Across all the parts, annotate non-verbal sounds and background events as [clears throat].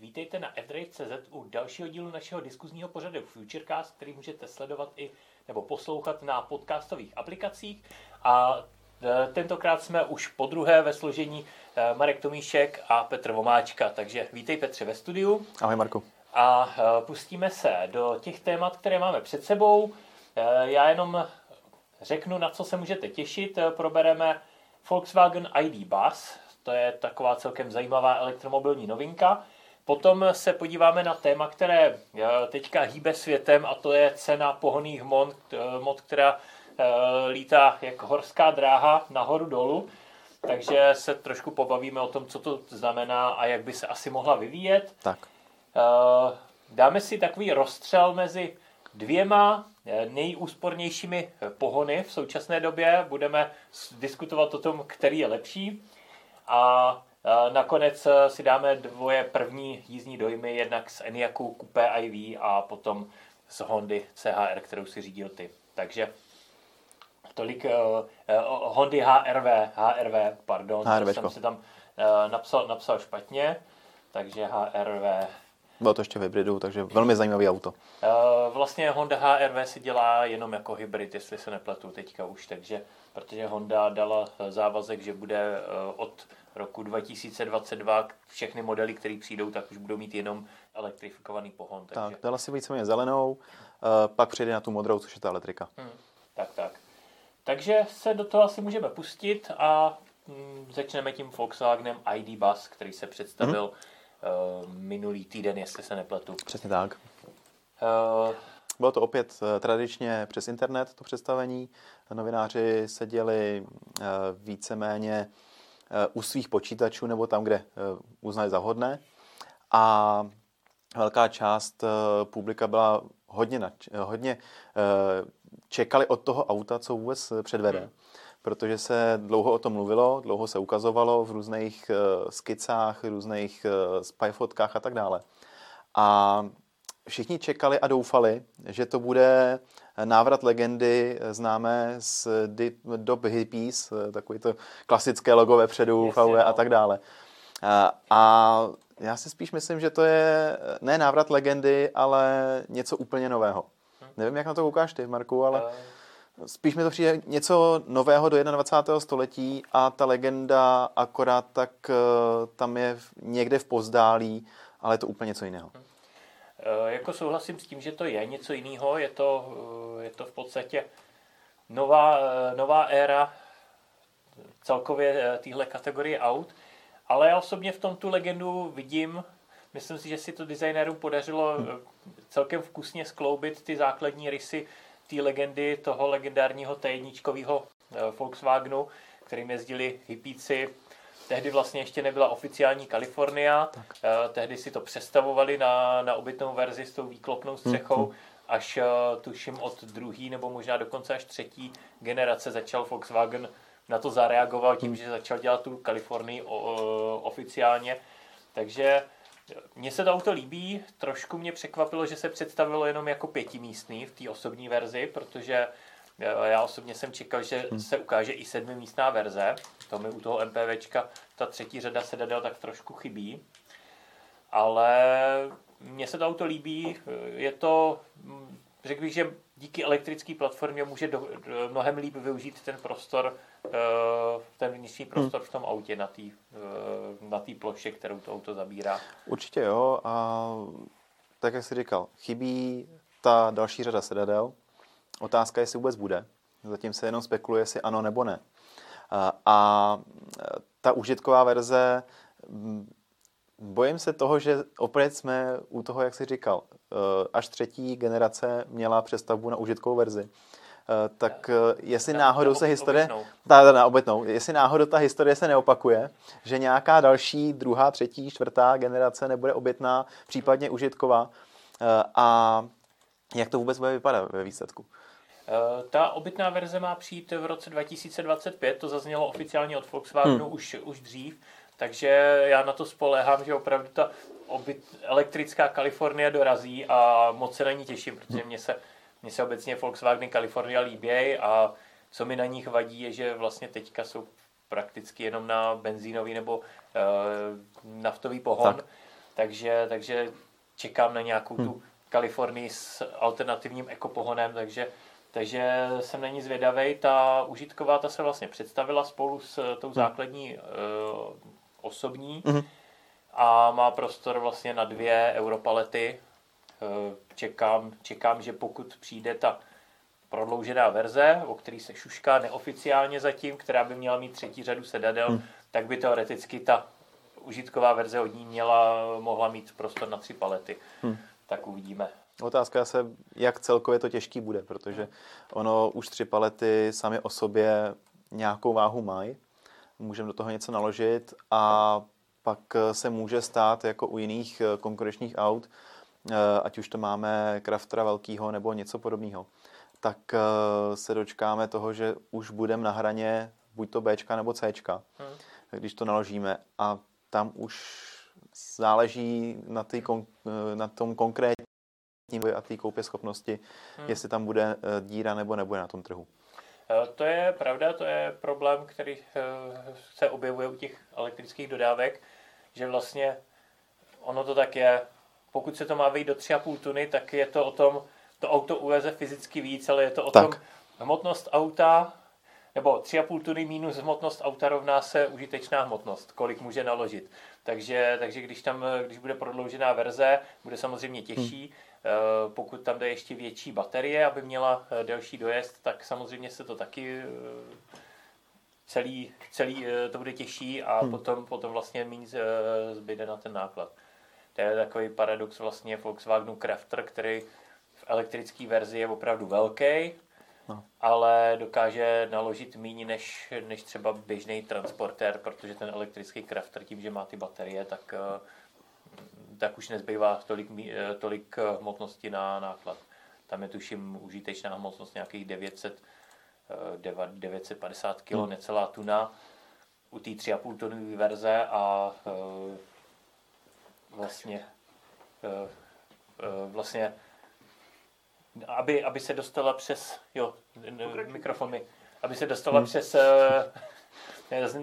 Vítejte na fdrive.cz u dalšího dílu našeho diskuzního pořadu Futurecast, který můžete sledovat i nebo poslouchat na podcastových aplikacích. A e, tentokrát jsme už po druhé ve složení e, Marek Tomíšek a Petr Vomáčka. Takže vítej Petře ve studiu. Ahoj Marku. A e, pustíme se do těch témat, které máme před sebou. Já jenom řeknu, na co se můžete těšit. Probereme Volkswagen ID Bus, to je taková celkem zajímavá elektromobilní novinka. Potom se podíváme na téma, které eh, teďka hýbe světem a to je cena pohoných mod, eh, mod která eh, lítá jako horská dráha nahoru dolů. Takže se trošku pobavíme o tom, co to znamená a jak by se asi mohla vyvíjet. Tak. Dáme si takový rozstřel mezi dvěma nejúspornějšími pohony v současné době. Budeme diskutovat o tom, který je lepší. A nakonec e, si dáme dvoje první jízdní dojmy, jednak z Enyaqu Coupé IV a potom z Hondy CHR, kterou si řídil ty. Takže tolik uh, uh, Hondy HRV, HRV, pardon, HRVčko. jsem si tam uh, napsal, napsal špatně, takže HRV. Bylo to ještě v hybridu, takže velmi zajímavý auto. Uh, vlastně Honda HRV si dělá jenom jako hybrid, jestli se nepletu teďka už, takže protože Honda dala závazek, že bude od roku 2022 všechny modely, které přijdou, tak už budou mít jenom elektrifikovaný pohon. Takže... Tak, dala si víceméně zelenou, uh, pak přijde na tu modrou, což je ta elektrika. Hmm, tak, tak. Takže se do toho asi můžeme pustit a hm, začneme tím Volkswagenem ID Bus, který se představil hmm. uh, minulý týden, jestli se nepletu. Přesně tak. Uh, bylo to opět tradičně přes internet, to představení. Novináři seděli víceméně u svých počítačů nebo tam, kde eh, uznali za vhodné. A velká část eh, publika byla hodně, nač- eh, hodně čekali od toho auta, co vůbec předvede. Hmm. Protože se dlouho o tom mluvilo, dlouho se ukazovalo v různých skicách, různých spyfotkách a tak dále. A všichni čekali a doufali, že to bude návrat legendy známé z dob hippies, takový to klasické logo vepředu, VW a no. tak dále. A, a já si spíš myslím, že to je ne návrat legendy, ale něco úplně nového. Hm. Nevím, jak na to koukáš ty, Marku, ale uh. spíš mi to přijde něco nového do 21. století a ta legenda akorát tak eh, tam je někde v pozdálí, ale je to úplně něco jiného. Hm. Eh, jako souhlasím s tím, že to je něco jiného, je to, eh, je to v podstatě nová, eh, nová éra celkově téhle kategorie aut, ale já osobně v tom tu legendu vidím, myslím si, že si to designérům podařilo celkem vkusně skloubit ty základní rysy té legendy, toho legendárního T1 Volkswagenu, kterým jezdili hippíci Tehdy vlastně ještě nebyla oficiální Kalifornia, tak. Uh, tehdy si to přestavovali na, na obytnou verzi s tou výklopnou střechou, mm-hmm. až uh, tuším od druhý nebo možná dokonce až třetí generace začal Volkswagen na to zareagoval tím, mm. že začal dělat tu Kalifornii uh, oficiálně. Takže mně se to auto líbí, trošku mě překvapilo, že se představilo jenom jako pětimístný v té osobní verzi, protože já osobně jsem čekal, že hmm. se ukáže i sedmimístná verze. To mi u toho MPVčka ta třetí řada sedadel tak trošku chybí. Ale mně se to auto líbí. Je to, řekl bych, že díky elektrické platformě může do, do, mnohem líp využít ten prostor, eh, ten vnitřní hmm. prostor v tom autě na té eh, na tý ploše, kterou to auto zabírá. Určitě jo. A tak, jak jsi říkal, chybí ta další řada sedadel, Otázka, jestli vůbec bude. Zatím se jenom spekuluje, jestli ano nebo ne. A ta užitková verze, bojím se toho, že opět jsme u toho, jak jsi říkal, e, až třetí generace měla přestavbu na užitkovou verzi. E, tak e, jestli na, náhodou se historie... Ta, na obětnou. Jestli náhodou ta historie se neopakuje, že nějaká další, druhá, třetí, čtvrtá generace nebude obětná, případně užitková. A jak to vůbec bude vypadat ve výsledku? Eh, ta obytná verze má přijít v roce 2025, to zaznělo oficiálně od Volkswagenu hmm. už, už dřív, takže já na to spolehám, že opravdu ta obyt, elektrická Kalifornie dorazí a moc se na ní těším, protože mě se, mě se obecně Volkswagen Kalifornia líbí a co mi na nich vadí je, že vlastně teďka jsou prakticky jenom na benzínový nebo uh, naftový pohon. Tak. takže, takže čekám na nějakou hmm. tu Kalifornii s alternativním ekopohonem, takže takže jsem na ní zvědavý. Ta užitková, ta se vlastně představila spolu s tou hmm. základní uh, osobní mm-hmm. a má prostor vlastně na dvě europalety. Uh, čekám, čekám, že pokud přijde ta prodloužená verze, o který se šušká neoficiálně zatím, která by měla mít třetí řadu sedadel, mm. tak by teoreticky ta užitková verze od ní měla, mohla mít prostor na tři palety. Mm. Tak uvidíme. Otázka se, jak celkově to těžký bude, protože ono už tři palety sami o sobě nějakou váhu mají, můžeme do toho něco naložit a pak se může stát jako u jiných eh, konkurenčních aut, eh, ať už to máme Craftera velkýho nebo něco podobného, tak eh, se dočkáme toho, že už budeme na hraně buď to B nebo C, hmm. když to naložíme a tam už záleží na, tý, na tom konkrétním a té koupě schopnosti, hmm. jestli tam bude eh, díra nebo nebude na tom trhu. Eh, to je pravda, to je problém, který eh, se objevuje u těch elektrických dodávek, že vlastně ono to tak je, pokud se to má vejít do 3,5 tuny, tak je to o tom, to auto uveze fyzicky víc, ale je to o tak. tom hmotnost auta, nebo 3,5 tuny minus hmotnost auta rovná se užitečná hmotnost, kolik může naložit. Takže, takže když tam, když bude prodloužená verze, bude samozřejmě těžší. Hmm. Eh, pokud tam jde ještě větší baterie, aby měla eh, delší dojezd, tak samozřejmě se to taky eh, celý, celý to bude těžší a hmm. potom, potom vlastně méně zbyde na ten náklad. To je takový paradox vlastně Volkswagenu Crafter, který v elektrické verzi je opravdu velký, no. ale dokáže naložit méně než, než třeba běžný transportér, protože ten elektrický Crafter tím, že má ty baterie, tak tak už nezbývá tolik, eh, tolik eh, hmotnosti na náklad. Tam je tuším užitečná hmotnost nějakých 900, 950 kg, hmm. necelá tuna u té 3,5 tonové verze a eh, vlastně vlastně aby, aby se dostala přes jo, mikrofon mi, aby se dostala hmm. přes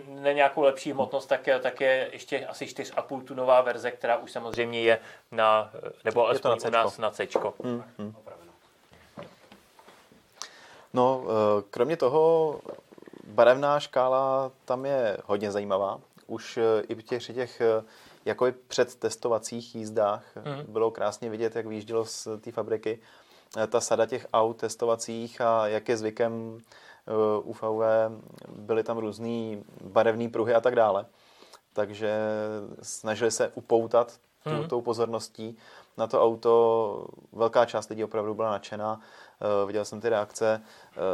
na nějakou lepší hmotnost, tak, tak je ještě asi 4,5 tunová verze, která už samozřejmě je na, nebo alespoň na u nás na C. Hmm, hmm. No, eh, kromě toho barevná škála tam je hodně zajímavá. Už eh, i v těch, těch eh, jako před testovacích jízdách hmm. bylo krásně vidět, jak vyjíždělo z té fabriky ta sada těch aut testovacích a jak je zvykem Eh, u VW byly tam různý barevné pruhy a tak dále. Takže snažili se upoutat tu, hmm. tou pozorností na to auto. Velká část lidí opravdu byla nadšená. Uh, viděl jsem ty reakce.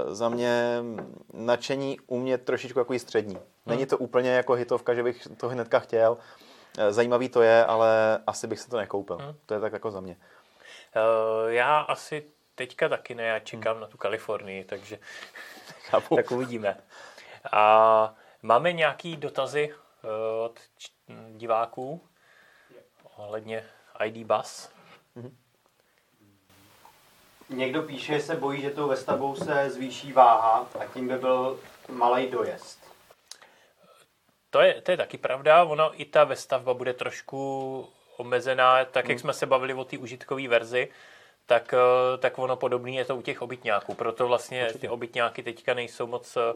Uh, za mě nadšení u mě trošičku jako střední. Není hmm. to úplně jako hitovka, že bych to hnedka chtěl. Uh, zajímavý to je, ale asi bych se to nekoupil. Hmm. To je tak jako za mě. Uh, já asi teďka taky ne, já čekám hmm. na tu Kalifornii, takže [laughs] Chápu. tak uvidíme. A máme nějaký dotazy eh, od diváků ohledně ID Bus? Mm-hmm. Někdo píše, že se bojí, že tou vestavbou se zvýší váha a tím by byl malý dojezd. To je, to je taky pravda, ono i ta vestavba bude trošku omezená, tak jak hmm. jsme se bavili o té užitkové verzi, tak, eh, tak ono podobné je to u těch obytňáků. Proto vlastně Určitě. ty obytňáky teďka nejsou moc eh,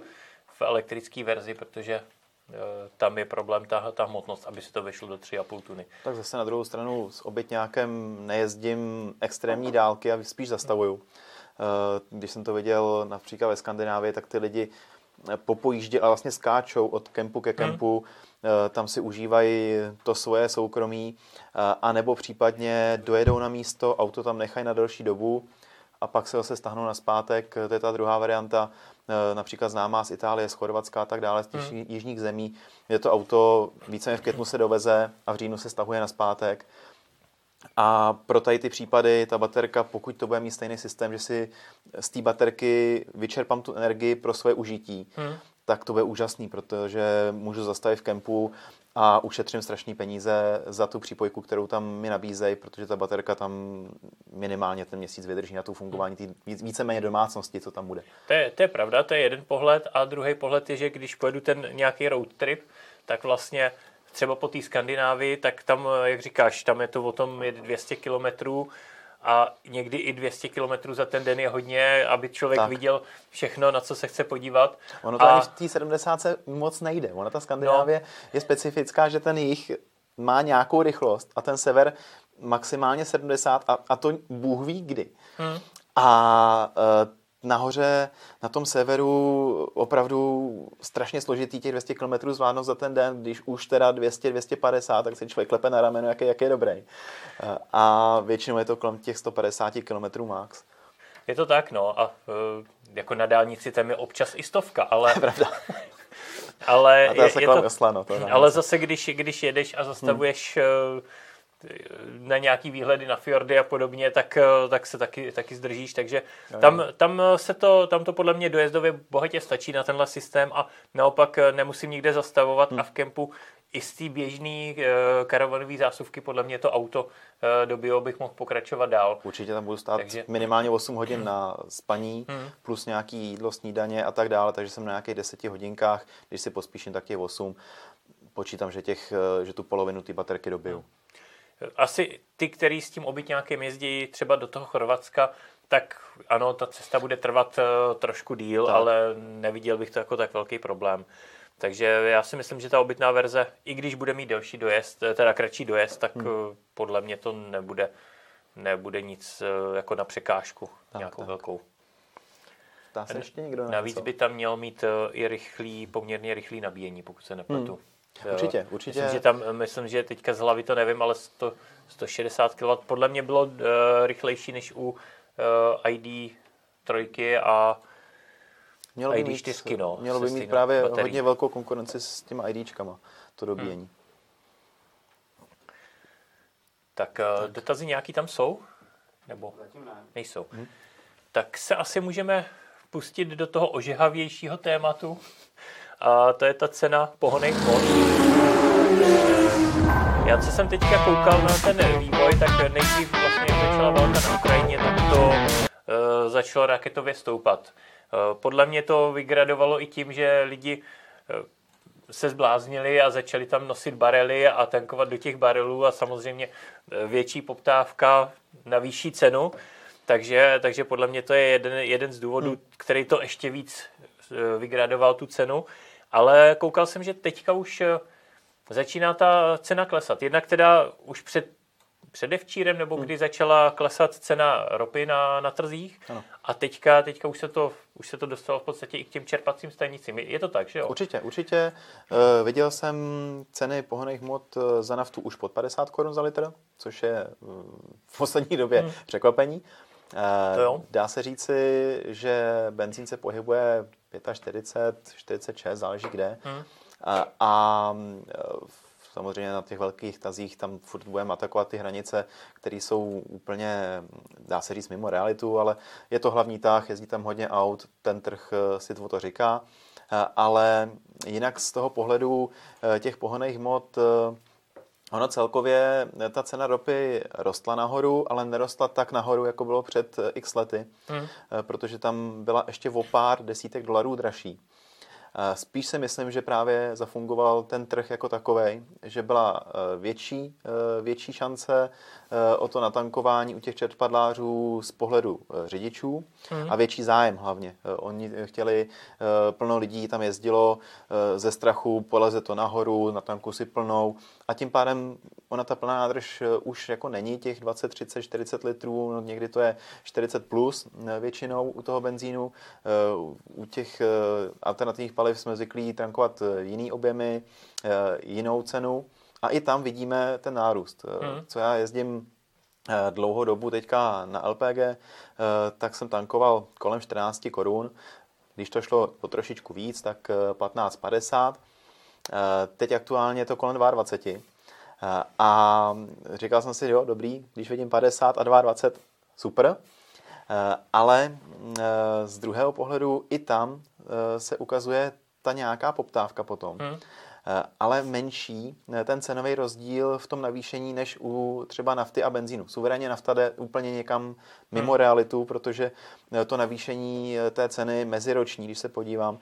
v elektrické verzi, protože eh, tam je problém ta, ta hmotnost, aby se to vešlo do 3,5 tuny. Tak zase na druhou stranu s obytňákem nejezdím extrémní dálky a spíš zastavuju. Když jsem to viděl například ve Skandinávii, tak ty lidi popojíždě a vlastně skáčou od kempu ke kempu, hmm tam si užívají to svoje soukromí, eh, anebo případně dojedou na místo, auto tam nechají na delší dobu a pak se zase stáhnou na zpátek. To je ta druhá varianta, eh, například známá z Itálie, z Chorvatska a tak dále, z těch hmm. jižních zemí, kde to auto více v květnu se doveze a v říjnu se stahuje na zpátek. A pro tady ty případy ta baterka, pokud to bude mít stejný systém, že si z té baterky vyčerpám tu energii pro své užití, hmm tak to bude úžasný, protože můžu zastavit v kempu a ušetřím strašné peníze za tu přípojku, kterou tam mi nabízejí, protože ta baterka tam minimálně ten měsíc vydrží na tu fungování té víceméně domácnosti, co tam bude. To je, to je pravda, to je jeden pohled a druhý pohled je, že když pojedu ten nějaký road trip, tak vlastně třeba po té Skandinávii, tak tam, jak říkáš, tam je to o tom je 200 kilometrů a někdy i 200 km za ten den je hodně, aby člověk tak. viděl všechno, na co se chce podívat. Ono to a... ani v té 70 moc nejde. Ona ta Skandinávie no. je specifická, že ten jich má nějakou rychlost a ten sever maximálně 70 a, a to Bůh ví kdy. Hmm. A uh, nahoře na tom severu opravdu strašně složitý těch 200 km zvládnout za ten den, když už teda 200-250, tak se člověk klepe na rameno, jak je, jak je dobrý. A většinou je to kolem těch 150 km max. Je to tak, no. A e, jako na dálnici tam je občas i stovka, ale... [laughs] Pravda. ale a to je, je, to, oslano, to ale zase, když, když jedeš a zastavuješ hmm na nějaký výhledy na fjordy a podobně, tak, eh, tak se taky, taky zdržíš, takže tam, tam, se to, tam to podle mě dojezdově bohatě stačí na tenhle systém a naopak eh, nemusím nikde zastavovat hmm. a v kempu i z té běžné uh, karavanové zásuvky podle mě to auto do bio bych mohl pokračovat dál. Určitě tam budu stát takže... minimálně 8 hodin na spaní, hmm. plus nějaký jídlo, snídaně a tak dále, takže jsem na nějakých 10 hodinkách, když si pospíším, tak těch 8. Počítám, že, těch, že tu polovinu ty baterky dobiju. Hmm asi ty, který s tím obytňákem jezdí třeba do toho Chorvatska, tak ano, ta cesta bude trvat uh, trošku díl, tak. ale neviděl bych to jako tak velký problém. Takže já si myslím, že ta obytná verze, i když bude mít delší dojezd, eh, teda kratší dojezd, tak hmm. uh, podle mě to nebude, nebude nic jako na překážku tak, nějakou tak. velkou. Dá se ještě někdo Navíc by tam měl mít i rychlý, poměrně rychlý nabíjení, pokud se nepletu. Hmm. Určitě, určitě. Myslím, že tam, myslím, že teďka z hlavy to nevím, ale 100, 160 kW podle mě bylo uh, rychlejší než u uh, ID trojky a mělo by ID 4, no, mělo by mít právě baterií. hodně velkou konkurenci s těma IDčkama, to dobíjení. Hmm. Tak, uh, tak dotazy nějaký tam jsou? Nebo Zatím ne. nejsou? Hmm. Tak se asi můžeme pustit do toho ožehavějšího tématu a to je ta cena pohoných hmot. Já co jsem teďka koukal na ten vývoj, tak nejdřív vlastně začala válka na Ukrajině, tak to uh, začalo raketově stoupat. Uh, podle mě to vygradovalo i tím, že lidi uh, se zbláznili a začali tam nosit barely a tankovat do těch barelů a samozřejmě větší poptávka na vyšší cenu. Takže, takže podle mě to je jeden, jeden z důvodů, hmm. který to ještě víc vygradoval tu cenu ale koukal jsem, že teďka už eh, začíná ta cena klesat. Jednak teda už před předevčírem, nebo hmm. kdy začala klesat cena ropy na, na trzích ano. a teďka, teďka už, se to, už se to dostalo v podstatě i k těm čerpacím stanicím. Je to tak, že jo? Určitě, určitě. Uh, viděl jsem ceny pohonných hmot eh, za naftu už pod 50 korun za litr, což je v poslední době hmm. překvapení. Uh, to jo. Dá se říci, že benzín se pohybuje 45, 46, záleží kde. Hmm. A, a samozřejmě na těch velkých tazích tam furt budeme atakovat ty hranice, které jsou úplně, dá se říct, mimo realitu, ale je to hlavní tah, jezdí tam hodně aut, ten trh eh, si to říká. Ale jinak z toho pohledu eh, těch pohoných hmot Ono celkově, eh, ta cena ropy rostla nahoru, ale nerostla tak nahoru, jako bylo před eh, x lety, hmm. Eh, protože tam byla ještě o pár desítek dolarů dražší. Spíš si myslím, že právě zafungoval ten trh jako takový, že byla větší, větší šance o to natankování u těch čerpadlářů z pohledu řidičů mm. a větší zájem hlavně. Oni chtěli, plno lidí tam jezdilo ze strachu, poleze to nahoru, na tanku si plnou a tím pádem ona ta plná nádrž už jako není těch 20, 30, 40 litrů, no někdy to je 40 plus většinou u toho benzínu. U těch alternativních paliv jsme zvyklí tankovat jiný objemy, jinou cenu a i tam vidíme ten nárůst. Hmm. Co já jezdím eh, dlouhou dobu teďka na LPG, eh, tak jsem tankoval kolem 14 korun. Když to šlo po trošičku víc, tak 15,50. Eh, teď aktuálně je to kolem 22. A říkal jsem si, jo, dobrý, když vidím 50 a 22, super. Ale z druhého pohledu i tam se ukazuje ta nějaká poptávka potom. Hmm. Eh, ale menší eh, ten cenový rozdíl v tom navýšení než u třeba nafty a benzínu. Suverénně nafta jde úplně někam mimo hmm. realitu, protože eh, to navýšení té ceny meziroční, když se podívám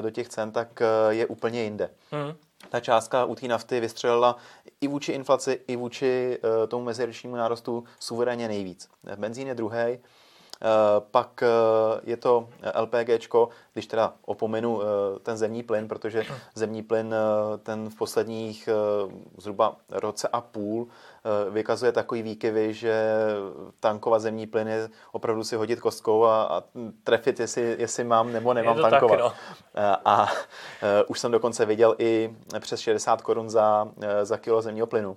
do těch cen, tak je úplně jinde. Hmm. ta částka u té nafty vystřelila i vůči inflaci, i vůči tomu meziročnímu nárostu suverénně nejvíc. Benzín je druhý, pak eh, je to LPG, když teda opomenu eh, ten zemní plyn, protože [clears throat] zemní plyn ten v posledních zhruba roce a půl vykazuje takový výkyvy, že tankovat zemní plyn je opravdu si hodit kostkou a, a trefit, jestli, jestli mám nebo nemám tankovat. Tak, no. A, a už jsem dokonce viděl i přes 60 korun za, za kilo zemního plynu.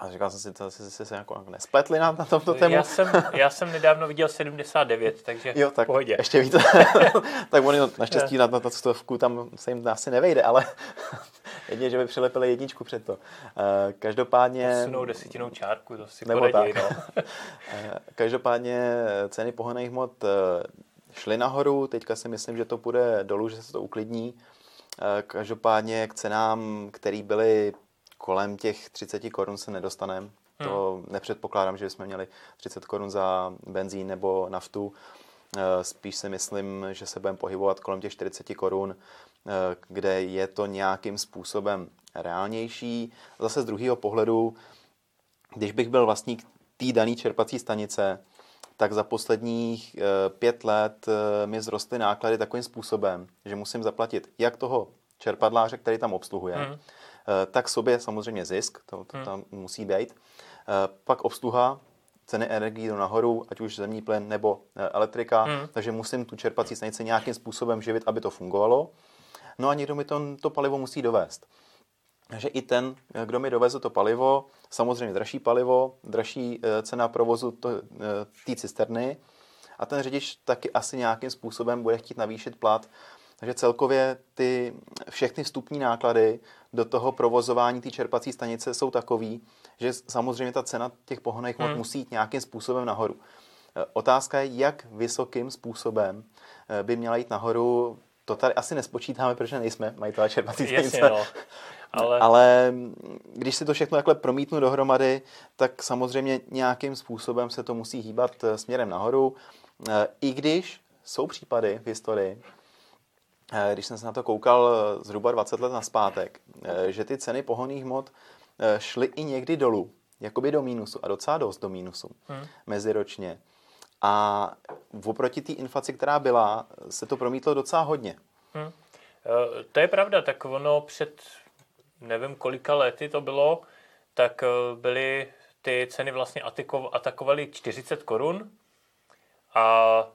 A říkal jsem si, to jsi se jako nespletli na, na tomto tému. Já jsem, já jsem nedávno viděl 79, takže jo, tak pohodě. ještě víc. [laughs] tak oni no, naštěstí [laughs] na, na to stovku tam se jim asi nevejde, ale [laughs] jedině, že by přilepili jedničku před to. Uh, každopádně... Posunou desetinou čárku, to si nebo poradí, tak. No. Eh, každopádně ceny pohonných hmot uh, šly nahoru, teďka si myslím, že to půjde dolů, že se to uklidní. Každopádně k cenám, které byly kolem těch 30 korun se nedostaneme. Hmm. To nepředpokládám, že bychom měli 30 korun za benzín nebo naftu. Eh, spíš si myslím, že se budeme pohybovat kolem těch 40 korun, eh, kde je to nějakým způsobem reálnější. Zase z druhého pohledu, když bych byl vlastník té dané čerpací stanice, tak za posledních eh, pět let mi zrostly náklady takovým způsobem, že musím zaplatit jak toho čerpadláře, který tam obsluhuje, hmm tak sobě samozřejmě zisk, to, to hmm. tam musí být. Eh, pak obsluha, ceny energií do nahoru, ať už zemní plyn nebo eh, elektrika, hmm. takže musím tu čerpací stanici nějakým způsobem živit, aby to fungovalo. No a někdo mi to, to palivo musí dovést. Takže i ten, kdo mi doveze to palivo, samozřejmě dražší palivo, dražší cena provozu té cisterny a ten řidič taky asi nějakým způsobem bude chtít navýšit plat, takže celkově ty všechny vstupní náklady do toho provozování té čerpací stanice jsou takový, že samozřejmě ta cena těch pohonných hmot hmm. musí jít nějakým způsobem nahoru. E, otázka je, jak vysokým způsobem e, by měla jít nahoru. To tady asi nespočítáme, protože nejsme majitelé čerpací stanice. No. Ale... [laughs] Ale když si to všechno takhle promítnu dohromady, tak samozřejmě nějakým způsobem se to musí hýbat e, směrem nahoru. I když jsou případy v historii, když jsem se na to koukal eh, zhruba 20 let naspátek, eh, že ty ceny pohonných hmot šly i někdy dolů, jakoby do mínusu a docela dost do mínusu hmm. meziročně. A oproti té inflaci, která byla, se to promítlo docela hodně. Hmm. To je pravda, tak ono před nevím kolika lety to bylo, tak byly ty ceny vlastně atakovaly 40 korun a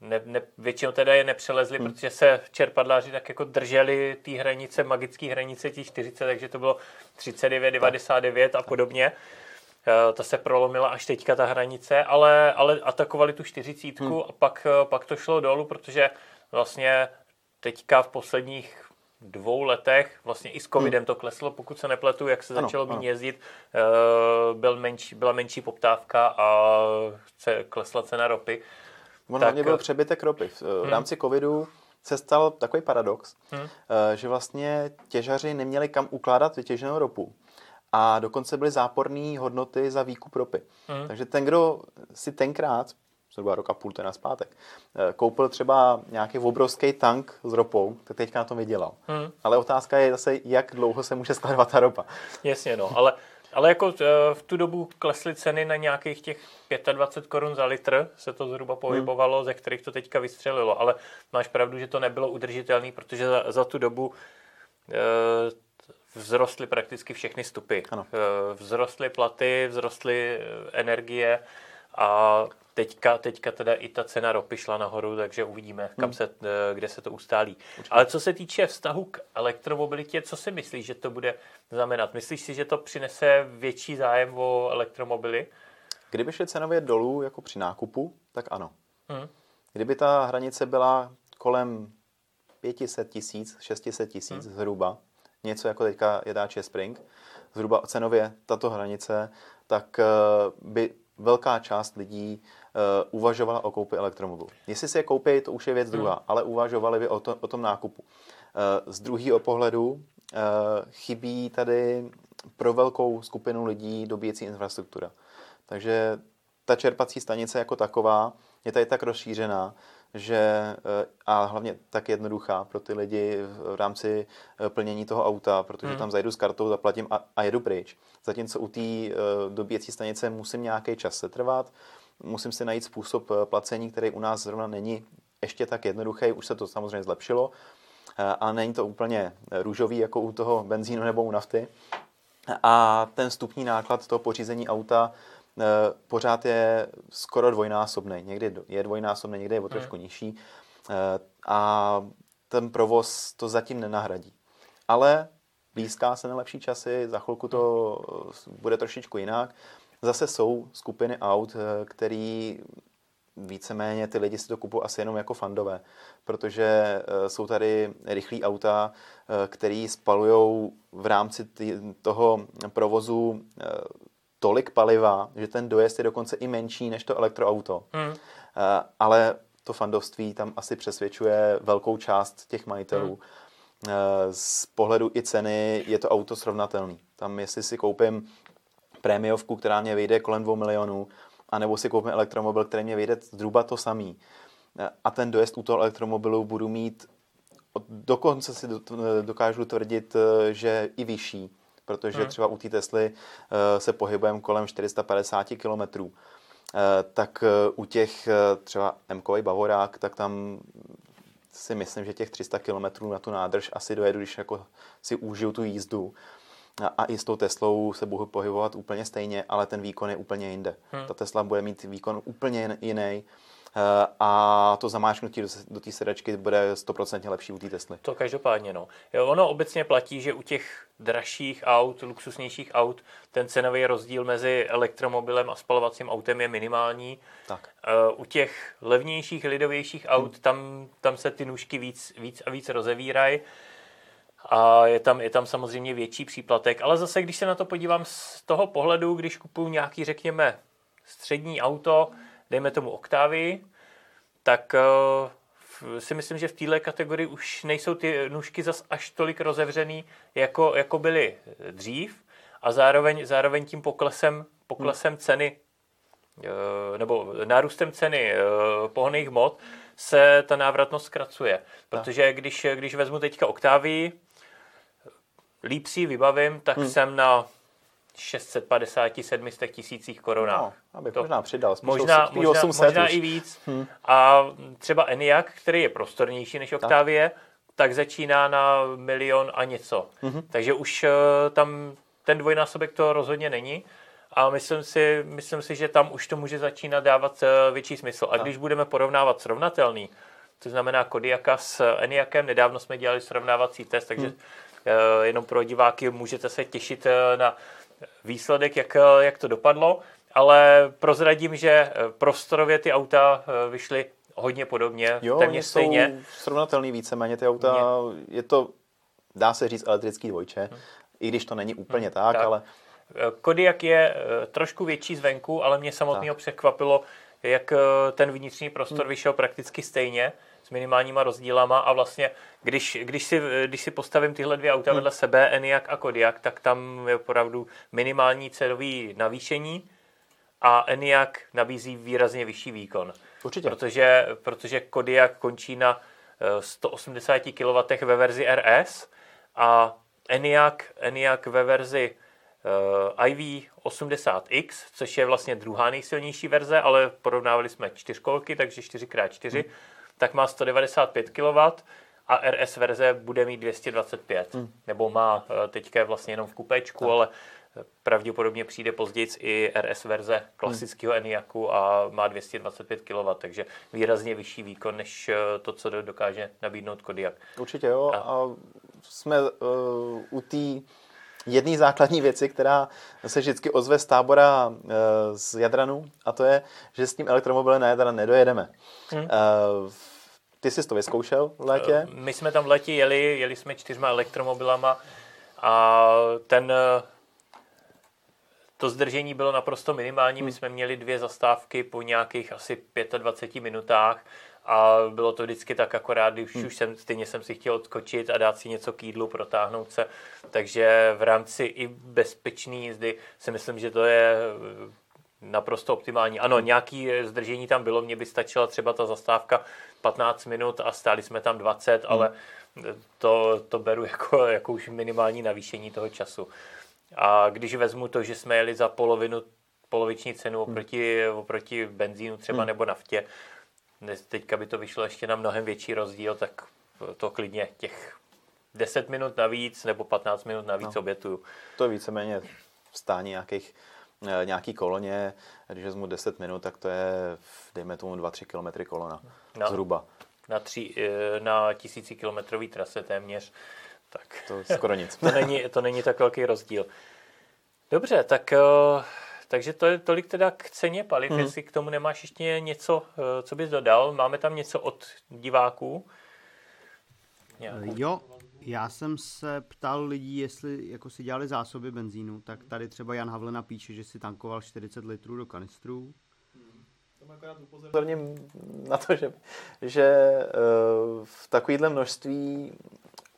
ne, ne, většinou teda je nepřelezli, hmm. protože se čerpadláři tak jako drželi ty hranice, magické hranice těch 40, takže to bylo 39, 99 a podobně. Eh, to se prolomila až teďka ta hranice, ale, ale atakovali tu 40 hmm. a pak, eh, pak to šlo dolů, protože vlastně teďka v posledních dvou letech, vlastně i s covidem hmm. to kleslo, pokud se nepletu, jak se ano, začalo méně jezdit, eh, byl menší, byla menší poptávka a klesla cena ropy. On tak... hlavně byl přebytek ropy. V, hmm. v rámci covidu se stal takový paradox, hmm. že vlastně těžaři neměli kam ukládat vytěženou ropu a dokonce byly záporné hodnoty za výkup ropy. Hmm. Takže ten, kdo si tenkrát, zhruba rok a půl ten zpátek, eh, koupil třeba nějaký obrovský tank s ropou, tak teďka na tom vydělal. Hmm. Ale otázka je zase, jak dlouho se může skladovat ta ropa. Jasně, no, ale ale jako eh, v tu dobu klesly ceny na nějakých těch 25 korun za litr, se to zhruba pohybovalo, hmm. ze kterých to teďka vystřelilo. Ale máš pravdu, že to nebylo udržitelné, protože za, za tu dobu e, vzrostly prakticky všechny stupy. Ano. E, vzrostly platy, vzrostly energie a teďka, teďka teda i ta cena ropy šla nahoru, takže uvidíme, kam hmm. se, eh, kde se to ustálí. Určitě. Ale co se týče vztahu k elektromobilitě, co si myslíš, že to bude znamenat? Myslíš si, že to přinese větší zájem o elektromobily? Kdyby šly cenově dolů jako při nákupu, tak ano. Hmm. Kdyby ta hranice byla kolem 500 tisíc, 600 tisíc hmm. zhruba, něco jako teďka je Dacia Spring, zhruba cenově tato hranice, tak eh, by velká část lidí uh, uvažovala o koupi elektromobilu. Jestli si je koupí, to už je věc druhá, hmm. ale uvažovali by o, to, o tom nákupu. Uh, z druhého pohledu uh, chybí tady pro velkou skupinu lidí dobíjecí infrastruktura. Takže ta čerpací stanice jako taková je tady tak rozšířená, že a hlavně tak jednoduchá pro ty lidi v rámci plnění toho auta, protože hmm. tam zajdu s kartou, zaplatím a, a jedu pryč. Zatímco u té dobíjecí stanice musím nějaký čas se trvat, musím si najít způsob placení, který u nás zrovna není ještě tak jednoduchý, už se to samozřejmě zlepšilo, ale není to úplně růžový jako u toho benzínu nebo u nafty. A ten vstupní náklad toho pořízení auta eh, pořád je skoro dvojnásobný. Někdy je dvojnásobný, někdy je o trošku hmm. nižší. Eh, a ten provoz to zatím nenahradí. Ale blízká se nejlepší časy, za chvilku to bude trošičku jinak. Zase jsou skupiny aut, eh, který víceméně ty lidi si to kupují asi jenom jako fandové, protože eh, jsou tady rychlí auta, eh, který spalují v rámci toho provozu eh, tolik paliva, že ten dojezd je dokonce i menší než to elektroauto. Hmm. Ale to fandovství tam asi přesvědčuje velkou část těch majitelů. Hmm. Z pohledu i ceny je to auto srovnatelný. Tam jestli si koupím prémiovku, která mě vyjde kolem 2 milionů, anebo si koupím elektromobil, který mě vyjde zhruba to samý. A ten dojezd u toho elektromobilu budu mít, dokonce si dokážu tvrdit, že i vyšší, protože hmm. třeba u té Tesly eh, se pohybujeme kolem 450 km. Eh, tak eh, u těch třeba m Bavorák, tak tam si myslím, že těch 300 km na tu nádrž asi dojedu, když jako si užiju tu jízdu a i s tou Teslou se budu pohybovat úplně stejně, ale ten výkon je úplně jinde. Hmm. Ta Tesla bude mít výkon úplně jiný a to zamáčknutí do, do té sedačky bude 100% lepší u té Tesly. To každopádně, no. Jo, ono obecně platí, že u těch dražších aut, luxusnějších aut, ten cenový rozdíl mezi elektromobilem a spalovacím autem je minimální. Tak. Uh, u těch levnějších, lidovějších aut, hmm. tam, tam se ty nůžky víc, víc a víc rozevírají a je tam, je tam samozřejmě větší příplatek, ale zase, když se na to podívám z toho pohledu, když kupuju nějaký, řekněme, střední auto, dejme tomu Octavii, tak uh, si myslím, že v téhle kategorii už nejsou ty nůžky zas až tolik rozevřený, jako, jako byly dřív a zároveň, zároveň tím poklesem, poklesem hmm. ceny uh, nebo nárůstem ceny uh, pohonných hmot se ta návratnost zkracuje. Protože když, když vezmu teďka Octavii, líp si vybavím, tak hmm. jsem na 650, 700 tisících korunách. No, abych to, možná přidal. Možná, spíš možná, 800 možná i víc. Hmm. A třeba Eniak, který je prostornější než Octavie, tak, tak začíná na milion a něco. Hmm. Takže už uh, tam ten dvojnásobek to rozhodně není. A myslím si, myslím si, že tam už to může začínat dávat uh, větší smysl. A tak. když budeme porovnávat srovnatelný, to znamená Kodiaka s Eniakem, nedávno jsme dělali srovnávací test, takže hmm Eh, jenom pro diváky můžete se těšit eh, na výsledek, jak, eh, jak to dopadlo, ale prozradím, že prostorově ty auta vyšly hodně podobně, jo, téměř stejně. srovnatelný víceméně ty auta, Mě. je to, dá se říct, elektrický dvojče, hmm. i když to není úplně hmm, tak, tak, ale... Kodiak je trošku větší zvenku, ale mě samotného překvapilo, jak ten vnitřní prostor hmm. vyšel prakticky stejně s minimálníma rozdílama a vlastně, když, když, si, když si postavím tyhle dvě auta hmm. vedle sebe, Eniak a Kodiak, tak tam je opravdu minimální cenový navýšení a Eniak nabízí výrazně vyšší výkon. Určitě. Protože, protože Kodiak končí na 180 eh, kW ve verzi RS a Eniak, Eniak ve verzi uh, IV80X, což je vlastně druhá nejsilnější verze, ale porovnávali jsme čtyřkolky, takže 4x4. Hmm tak má 195 kW a RS verze bude mít 225. Hmm. Nebo má eh, teďka vlastně jenom v kupečku, tak. ale eh, pravděpodobně přijde později i RS verze klasického hmm. Eniaku a má 225 kW, takže výrazně vyšší výkon než eh, to, co dokáže nabídnout Kodiak. Určitě jo a, a jsme uh, u té jedné základní věci, která se vždycky ozve z tábora uh, z Jadranu a to je, že s tím elektromobilem na Jadran nedojedeme. Hmm. Uh, ty jsi to vyzkoušel v létě? Eh, my jsme tam v létě jeli, jeli jsme čtyřma elektromobilama a ten to zdržení bylo naprosto minimální. My hmm. jsme měli dvě zastávky po nějakých asi 25 minutách a bylo to vždycky tak akorát, když hmm. už jsem, stejně jsem si chtěl odskočit a dát si něco k jídlu, protáhnout se. Takže v rámci i bezpečné jízdy si myslím, že to je naprosto optimální. Ano, nějaký zdržení tam bylo, mně by stačila třeba ta zastávka 15 minut a stáli jsme tam 20, hmm. ale to, to beru [laughs] jako, jako už minimální navýšení toho času. A když vezmu to, že jsme jeli za polovinu, poloviční cenu hmm. oproti, hmm. oproti benzínu třeba hmm. nebo naftě, teďka by to vyšlo ještě na mnohem větší rozdíl, tak to klidně těch 10 minut navíc nebo 15 minut navíc no. obětuju. To je víceméně vstání nějakých eh, nějaký koloně, když vezmu 10 minut, tak to je, dejme tomu 2-3 km kolona. No. Zhruba. Na, tři, eh, na tisícikilometrový trase téměř. Tak. To skoro nic. [laughs] to, není, to není tak velký rozdíl. Dobře, tak eh, takže to je tolik teda k ceně paliv, hmm. jestli k tomu nemáš ještě něco, co bys dodal. Máme tam něco od diváků? Nějakou? Jo, já jsem se ptal lidí, jestli jako si dělali zásoby benzínu, tak tady třeba Jan Havlena píše, že si tankoval 40 litrů do kanistrů. Upozorním na to, že, že eh, v takovýhle množství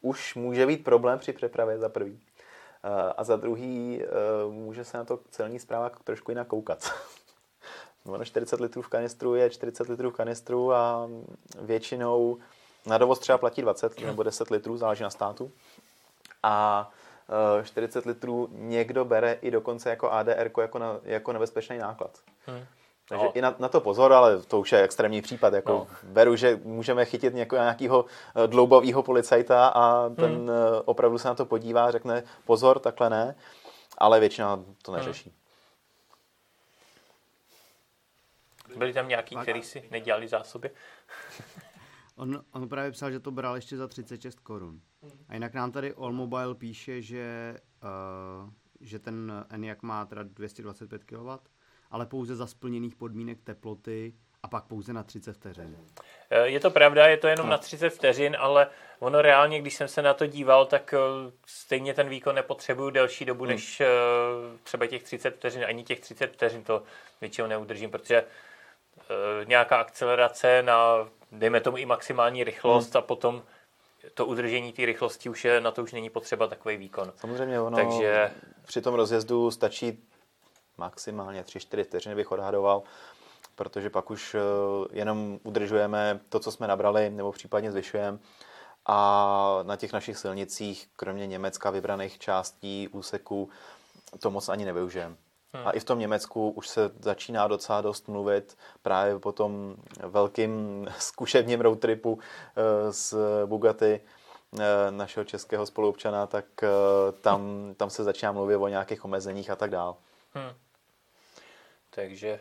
už může být problém při přepravě za prvý. Eh, a za druhý eh, může se na to celní zpráva trošku jinak koukat. [laughs] Ono 40 litrů v kanistru je 40 litrů v kanistru a většinou na dovoz třeba platí 20 nebo 10 litrů, záleží na státu. A 40 eh, litrů někdo bere i dokonce jako ADR jako, na, jako nebezpečný náklad. Hmm. Takže no. i na, na to pozor, ale to už je extrémní případ. Jako no. Beru, že můžeme chytit něko, nějakého eh, dloubavého policajta a ten hmm. Eh, opravdu se na to podívá a řekne pozor, takhle ne, ale většina to hmm. neřeší. Hmm. Byli tam nějaký, kteří si nedělali zásoby? [laughs] On, on právě psal, že to bral ještě za 36 korun. A jinak nám tady All Mobile píše, že, uh, že ten ENIAC má teda 225 kW, ale pouze za splněných podmínek teploty a pak pouze na 30 vteřin. Eh, je to pravda, je to jenom no. na 30 vteřin, ale ono reálně, když jsem se na to díval, tak eh, stejně ten výkon nepotřebuju delší dobu, hmm. než třeba těch 30 vteřin, ani těch 30 vteřin to většinou neudržím, protože nějaká akcelerace na dejme tomu i maximální rychlost hmm. a potom to udržení té rychlosti už je, na to už není potřeba takový výkon. Samozřejmě ono Takže... při tom rozjezdu stačí maximálně 3-4 vteřiny bych odhadoval, protože pak už eh, jenom udržujeme to, co jsme nabrali, nebo případně zvyšujeme. A na těch našich silnicích, kromě Německa vybraných částí, úseků, to moc ani nevyužijeme. Hmm. A i v tom Německu už se začíná docela dost mluvit právě po tom velkým [laughs] zkušebním roadtripu eh, z Bugatti eh, našeho českého spoluobčana, tak eh, tam, tam se začíná mluvit o nějakých omezeních a tak dál. Hmm. Takže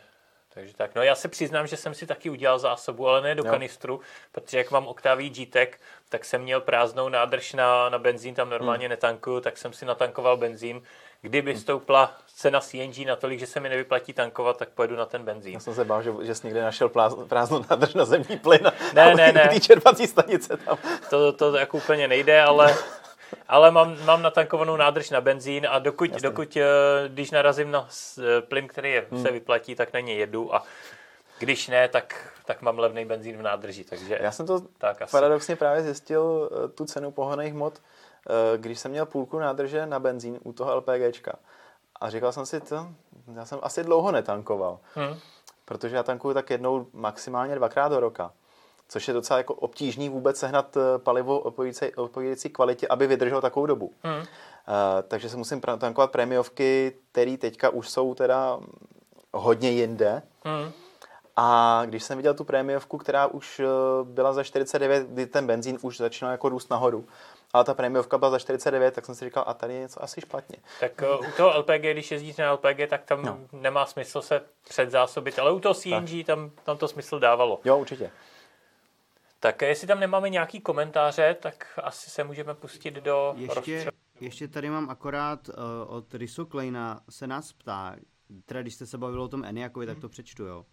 takže tak. No já se přiznám, že jsem si taky udělal zásobu, ale ne do jo. kanistru, protože jak mám Octavii GTEC, tak jsem měl prázdnou nádrž na, na benzín, tam normálně hmm. netankuju, tak jsem si natankoval benzín kdyby stoupla cena CNG natolik, že se mi nevyplatí tankovat, tak pojedu na ten benzín. Já jsem se bál, že, že jsi někde našel prázdnou nádrž na zemní plyn ne, [laughs] ne, ne. čerpací stanice tam. To, to, to jako úplně nejde, ale, [laughs] ale mám, mám natankovanou nádrž na benzín a dokud, dokud eh, když narazím na eh, plyn, který je, hmm. se vyplatí, tak na ně jedu a když ne, tak, tak mám levný benzín v nádrži. Takže, Já jsem to tak paradoxně právě zjistil, eh, tu cenu pohonných hmot, když jsem měl půlku nádrže na benzín u toho LPGčka. A říkal jsem si, to, já jsem asi dlouho netankoval. Hmm. Protože já tankuju tak jednou, maximálně dvakrát do roka. Což je docela jako obtížný vůbec sehnat eh, palivo odpovídající kvalitě, aby vydrželo takovou dobu. Hmm. Uh, takže se musím tankovat prémiovky, které teďka už jsou teda hodně jinde. Hmm. A když jsem viděl tu prémiovku, která už byla za 49, kdy ten benzín už začínal jako růst nahoru, ale ta prémiovka byla za 49, tak jsem si říkal, a tady je něco asi špatně. Tak u toho LPG, když jezdíte na LPG, tak tam no. nemá smysl se předzásobit, ale u toho CNG tam, tam to smysl dávalo. Jo, určitě. Tak jestli tam nemáme nějaký komentáře, tak asi se můžeme pustit do ještě, ještě tady mám akorát uh, od Riso Kleina se nás ptá, teda když jste se bavili o tom Eniakovi, hmm. tak to přečtu, jo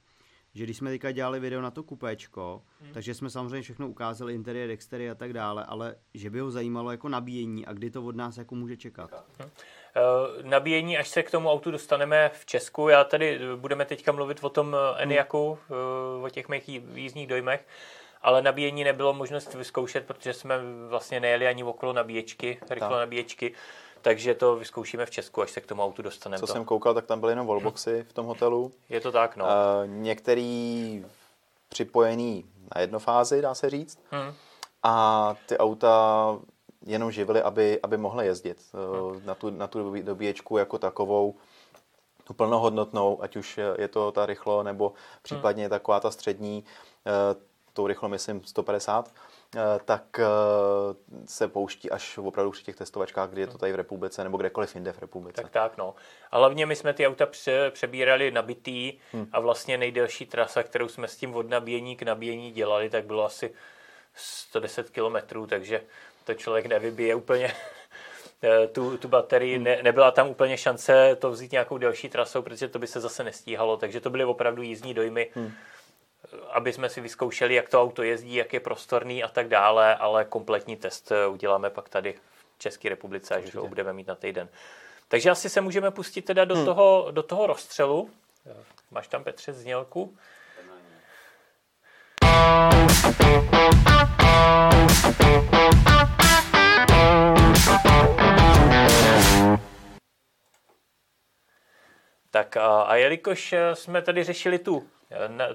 že když jsme teďka dělali video na to kupéčko, hmm. takže jsme samozřejmě všechno ukázali, interiér, exteriér a tak dále, ale že by ho zajímalo jako nabíjení a kdy to od nás jako může čekat. Hmm. Nabíjení, až se k tomu autu dostaneme v Česku, já tady eh, budeme teďka mluvit o tom Eniaku, uh, o těch mých jízdních dojmech, ale nabíjení nebylo možnost vyzkoušet, protože jsme vlastně nejeli ani okolo nabíječky, rychlo nabíječky, takže to vyzkoušíme v Česku, až se k tomu autu dostaneme. Co to. jsem koukal, tak tam byly jenom wallboxy v tom hotelu. Je to tak, no. Uh, některý připojený na jednofázi, dá se říct. Hmm. A ty auta jenom živily, aby, aby mohly jezdit hmm. na tu, na tu dobíječku jako takovou tu plnohodnotnou, ať už je to ta rychlo, nebo případně hmm. taková ta střední, uh, tou rychlo myslím 150, Eh, tak eh, se pouští až opravdu při těch testovačkách, kdy je to tady v republice nebo kdekoliv jinde v republice. Tak tak, no. A hlavně my jsme ty auta pře- přebírali nabitý hmm. a vlastně nejdelší trasa, kterou jsme s tím od nabíjení k nabíjení dělali, tak bylo asi 110 kilometrů, takže to člověk nevybije úplně [laughs] eh, tu, tu baterii. Hmm. Ne, nebyla tam úplně šance to vzít nějakou delší trasou, protože to by se zase nestíhalo, takže to byly opravdu jízdní dojmy. Hmm aby jsme si vyzkoušeli, jak to auto jezdí, jak je prostorný a tak dále, ale kompletní test eh, uděláme pak tady v České republice, až ho budeme mít na týden. Takže asi se můžeme pustit teda do, hmm. toho, do toho rozstřelu. Máš tam, Petře, znělku? Tak a, a jelikož eh, jsme tady řešili tu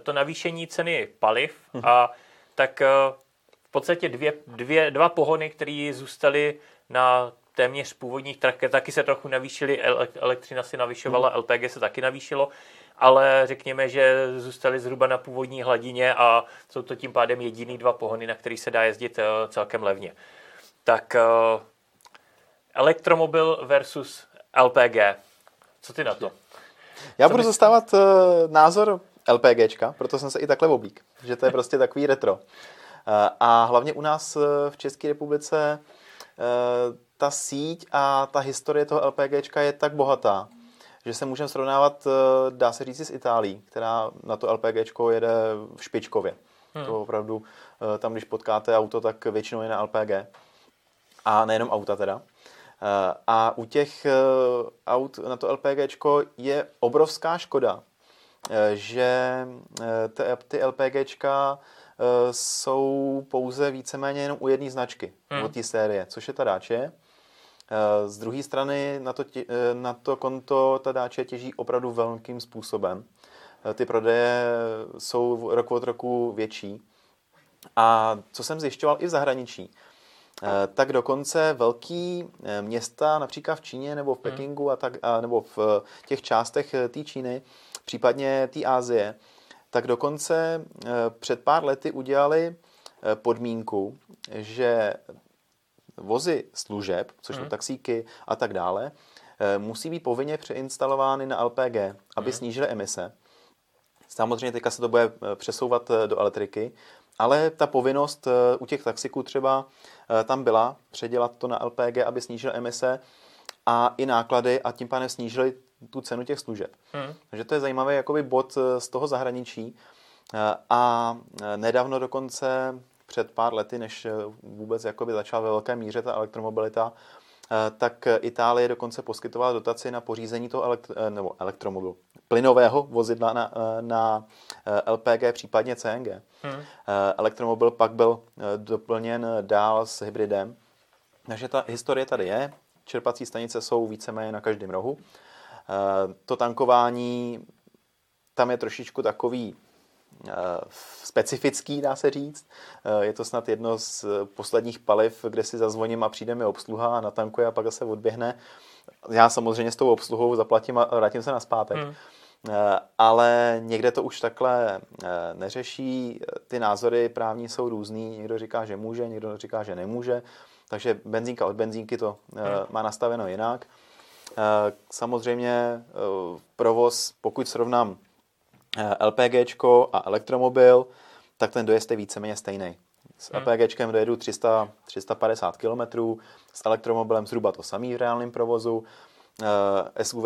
to navýšení ceny paliv mhm. a tak eh, v podstatě dvě, dvě, dva pohony, které zůstaly na téměř původních trakech, taky se trochu navýšily, elektřina si navyšovala, LPG mhm. se taky navýšilo, ale řekněme, že zůstaly zhruba na původní hladině a jsou to tím pádem jediný dva pohony, na který se dá jezdit eh, celkem levně. Tak eh, elektromobil versus LPG. Co ty na to? Já Co budu zastávat názor LPGčka, proto jsem se i takhle oblík, že to je prostě takový retro. Eh, a hlavně u nás eh, v České republice eh, ta síť a ta historie toho LPGčka je tak bohatá, že se můžeme srovnávat, dá se říct, s Itálií, která na to LPGčko jede v špičkově. Hmm. To opravdu, tam když potkáte auto, tak většinou je na LPG. A nejenom auta teda. A u těch aut na to LPGčko je obrovská škoda, že eh, ty LPGčka eh, jsou pouze víceméně jenom u jedné značky hmm. od té série, což je ta Dacia. Z druhé strany na to, tě, na to konto ta Dacia těží opravdu velkým způsobem. Ty prodeje jsou rok od roku větší. A co jsem zjišťoval i v zahraničí, tak dokonce velký města, například v Číně nebo v hmm. Pekingu a tak, a, nebo v těch částech té Číny, případně té Ázie, tak dokonce eh, před pár lety udělali eh, podmínku, že vozy služeb, což jsou hmm. taxíky a tak dále, eh, musí být povinně přeinstalovány na LPG, aby hmm. snížily emise. Samozřejmě teďka se to bude přesouvat do elektriky, ale ta povinnost u těch taxiků třeba tam byla předělat to na LPG, aby snížil emise a i náklady a tím pádem snížili tu cenu těch služeb. Hmm. Takže to je zajímavý jakoby bod eh, z toho zahraničí. Eh, a eh, nedávno dokonce před pár lety, než vůbec jakoby začala ve velké míře ta elektromobilita, tak Itálie dokonce poskytovala dotaci na pořízení toho elektro, nebo elektromobilu, plynového vozidla na, na LPG, případně CNG. Hmm. Elektromobil pak byl doplněn dál s hybridem. Takže ta historie tady je. Čerpací stanice jsou víceméně na každém rohu. Eh, to tankování tam je trošičku takový eh, specifický, dá se říct. Eh, je to snad jedno z posledních paliv, kde si zazvoním a přijde mi obsluha a natankuje a pak se odběhne. Já samozřejmě s tou obsluhou zaplatím a vrátím se na zpátek. Hmm. Ale někde to už takhle neřeší. Ty názory právní jsou různý. Někdo říká, že může, někdo říká, že nemůže. Takže benzínka od benzínky to hmm. má nastaveno jinak. Eh, samozřejmě eh, provoz, pokud srovnám eh, LPG a elektromobil, tak ten dojezd je víceméně stejný. S hmm. LPG dojedu 300, 350 km, s elektromobilem zhruba to samý v reálném provozu, SUV,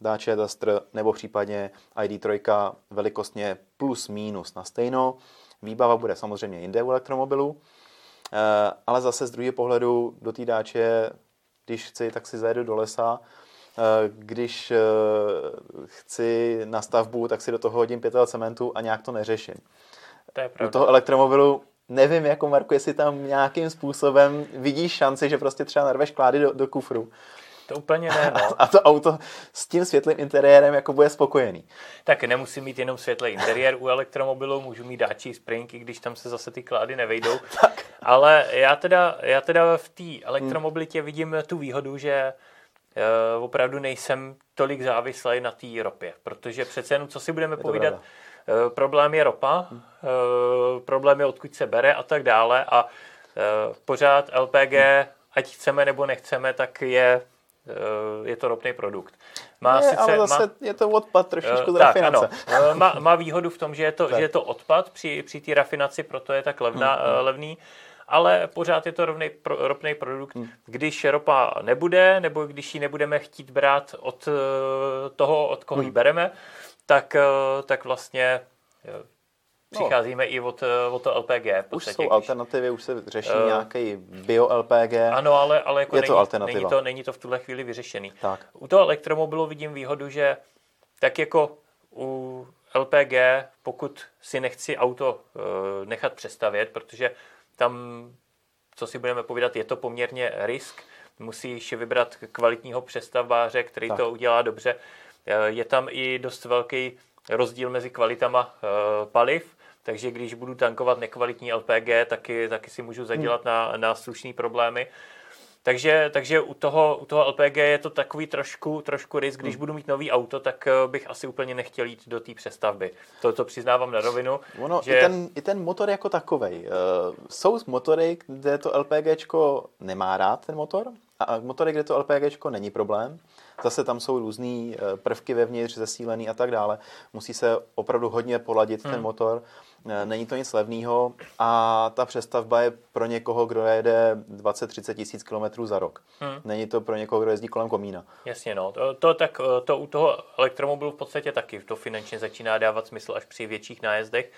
Dacia Duster nebo případně ID3 velikostně plus minus na stejno. Výbava bude samozřejmě jinde u elektromobilu, ale zase z druhého pohledu do té Dacia když chci, tak si zajedu do lesa. Eh, když eh, chci na stavbu, tak si do toho hodím pětel cementu a nějak to neřeším. To je U toho elektromobilu nevím, jako Marku, jestli tam nějakým způsobem vidíš šanci, že prostě třeba narveš klády do, do kufru. To úplně ne, no. [laughs] A to auto s tím světlým interiérem jako bude spokojený. Tak nemusím mít jenom světlý interiér u elektromobilu, můžu mít dáčí sprinky, když tam se zase ty klády nevejdou. [laughs] tak. Ale já teda, já teda v té elektromobilitě vidím tu výhodu, že opravdu nejsem tolik závislý na té ropě, protože přece jenom, co si budeme povídat, uh, problém je ropa, uh, problém je odkud se bere a tak dále a pořád LPG, ať chceme nebo nechceme, tak je je to ropný produkt. Má je, sice, ale zase má, je to odpad trošičku z rafinace. Ano, má, má výhodu v tom, že je to, že je to odpad při, při té rafinaci, proto je tak levná, hmm, hmm. levný ale pořád je to rovnej, pro, ropný produkt. Hmm. Když ropa nebude, nebo když ji nebudeme chtít brát od eh, toho, od koho hmm. ji bereme, tak, eh, tak vlastně eh, no. přicházíme no. i od, od to LPG. Už jsou když... alternativy, už se řeší uh, nějaký bio-LPG. Ano, ale, ale jako je není, to alternativa. Není to, není to v tuhle chvíli vyřešený. Tak. U toho elektromobilu vidím výhodu, že tak jako u LPG, pokud si nechci auto uh, nechat přestavět, protože tam, co si budeme povídat, je to poměrně risk. Musíš vybrat kvalitního přestavbáře, který tak. to udělá dobře. Je tam i dost velký rozdíl mezi kvalitama eh, paliv, takže když budu tankovat nekvalitní LPG, taky, taky si můžu zadělat hmm. na, na slušné problémy. Takže, takže u, toho, u toho LPG je to takový trošku, trošku risk. Když hmm. budu mít nový auto, tak eh, bych asi úplně nechtěl jít do té přestavby. To, to přiznávám na rovinu. Ono, že... i, ten, I ten motor jako takový. Uh, jsou motory, kde to LPGčko nemá rád ten motor a motory, kde to LPGčko není problém. Zase tam jsou různé eh, prvky vevnitř, zesílený a tak dále. Musí se opravdu hodně poladit hmm. ten motor. Eh, není to nic levného a ta přestavba je pro někoho, kdo jede 20-30 tisíc kilometrů za rok. Hmm. Není to pro někoho, kdo jezdí kolem komína. Jasně, no. To, to, tak, eh, to u toho elektromobilu v podstatě taky to finančně začíná dávat smysl až při větších nájezdech.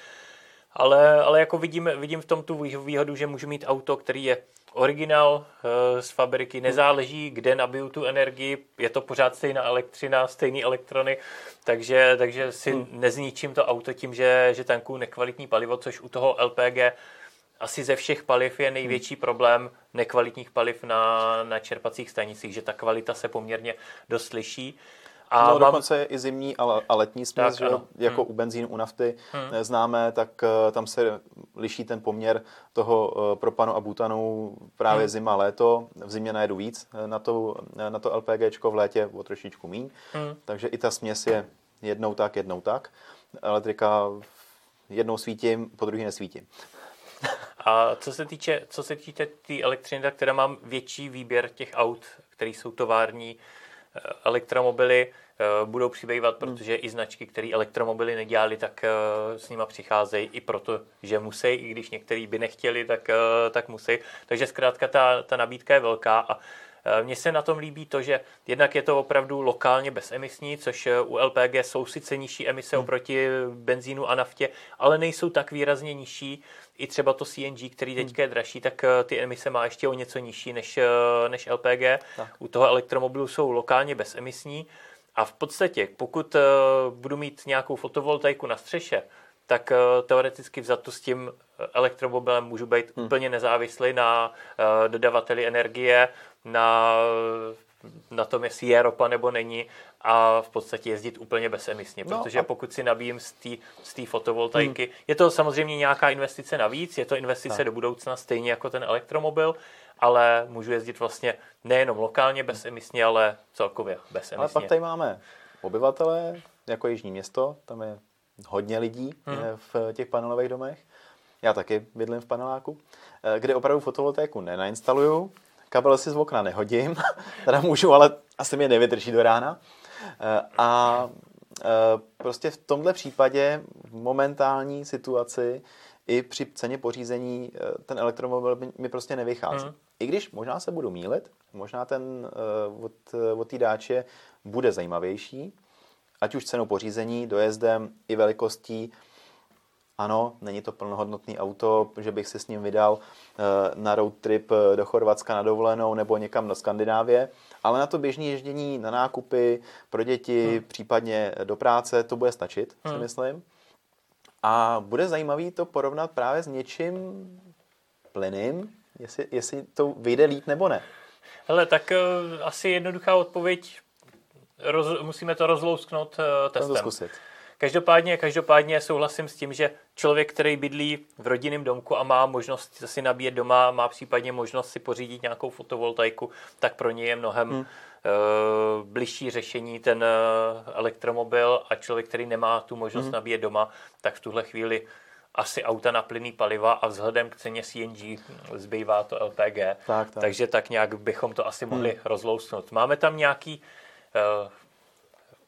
Ale, ale jako vidím, vidím v tom tu výhodu, že můžu mít auto, který je originál eh, z fabriky, nezáleží, kde nabiju tu energii, je to pořád stejná elektřina, stejný elektrony, takže, takže si hmm. nezničím to auto tím, že, že tankuju nekvalitní palivo, což u toho LPG asi ze všech paliv je největší hmm. problém nekvalitních paliv na, na čerpacích stanicích, že ta kvalita se poměrně dost liší. A no, mám... dokonce i zimní a letní směs, že jako hmm. u benzínu, u nafty hmm. známe, tak uh, tam se liší ten poměr toho uh, propanu a butanu právě hmm. zima, léto. V zimě najedu víc eh, na to, na to LPGčko, v létě o trošičku míň. Hmm. Takže i ta směs je jednou tak, jednou tak. Elektrika jednou svítím, po druhé nesvítím. A co se týče, co se týče té tý elektřiny, tak teda mám větší výběr těch aut, které jsou tovární, elektromobily eh, budou přibývat, hmm. protože i značky, které elektromobily nedělali, tak eh, s nima přicházejí i proto, že musí, i když některý by nechtěli, tak, eh, tak musí. Takže zkrátka ta, ta nabídka je velká a mně se na tom líbí to, že jednak je to opravdu lokálně bezemisní, což u LPG jsou sice nižší emise hmm. oproti benzínu a naftě, ale nejsou tak výrazně nižší. I třeba to CNG, který hmm. teďka je dražší, tak ty emise má ještě o něco nižší než, než LPG. Tak. U toho elektromobilu jsou lokálně bezemisní. A v podstatě, pokud budu mít nějakou fotovoltaiku na střeše, tak teoreticky vzato s tím elektromobilem můžu být hmm. úplně nezávislý na dodavateli energie, na, na tom, jestli je ropa nebo není a v podstatě jezdit úplně bezemisně, no, protože a... pokud si nabíjím z té fotovoltaiky, hmm. je to samozřejmě nějaká investice navíc, je to investice no. do budoucna stejně jako ten elektromobil, ale můžu jezdit vlastně nejenom lokálně bezemisně, ale celkově bezemisně. Ale pak tady máme obyvatele, jako Jižní město, tam je hodně lidí hmm. v těch panelových domech. Já taky bydlím v paneláku, eh, kde opravdu fotovoltaiku nenainstaluju, kabel si z okna nehodím, [laughs] teda můžu, ale asi mě nevydrží do rána. Eh, a eh, prostě v tomhle případě v momentální situaci i při ceně pořízení eh, ten elektromobil mi prostě nevychází. Mm. I když možná se budu mílit, možná ten od, od té dáče bude zajímavější, ať už cenou pořízení, dojezdem i velikostí, ano, není to plnohodnotný auto, že bych si s ním vydal eh, na road trip eh, do Chorvatska na dovolenou nebo někam do Skandinávie, ale na to běžné ježdění na nákupy pro děti, hmm. případně do práce, to bude stačit, hmm. si myslím. A bude zajímavý to porovnat právě s něčím plyným, jestli, jestli to vyjde líp nebo ne. Hele, tak uh, asi jednoduchá odpověď, roz, musíme to rozlousknout uh, testem. Zkusit. Každopádně, každopádně souhlasím s tím, že člověk, který bydlí v rodinném domku a má možnost si nabíjet doma, má případně možnost si pořídit nějakou fotovoltaiku, tak pro něj je mnohem hmm. uh, bližší řešení ten uh, elektromobil a člověk, který nemá tu možnost hmm. nabíjet doma, tak v tuhle chvíli asi auta na plynný paliva a vzhledem k ceně CNG zbývá to LPG. Tak, tak. Takže tak nějak bychom to asi mohli hmm. rozlousnout. Máme tam nějaký uh,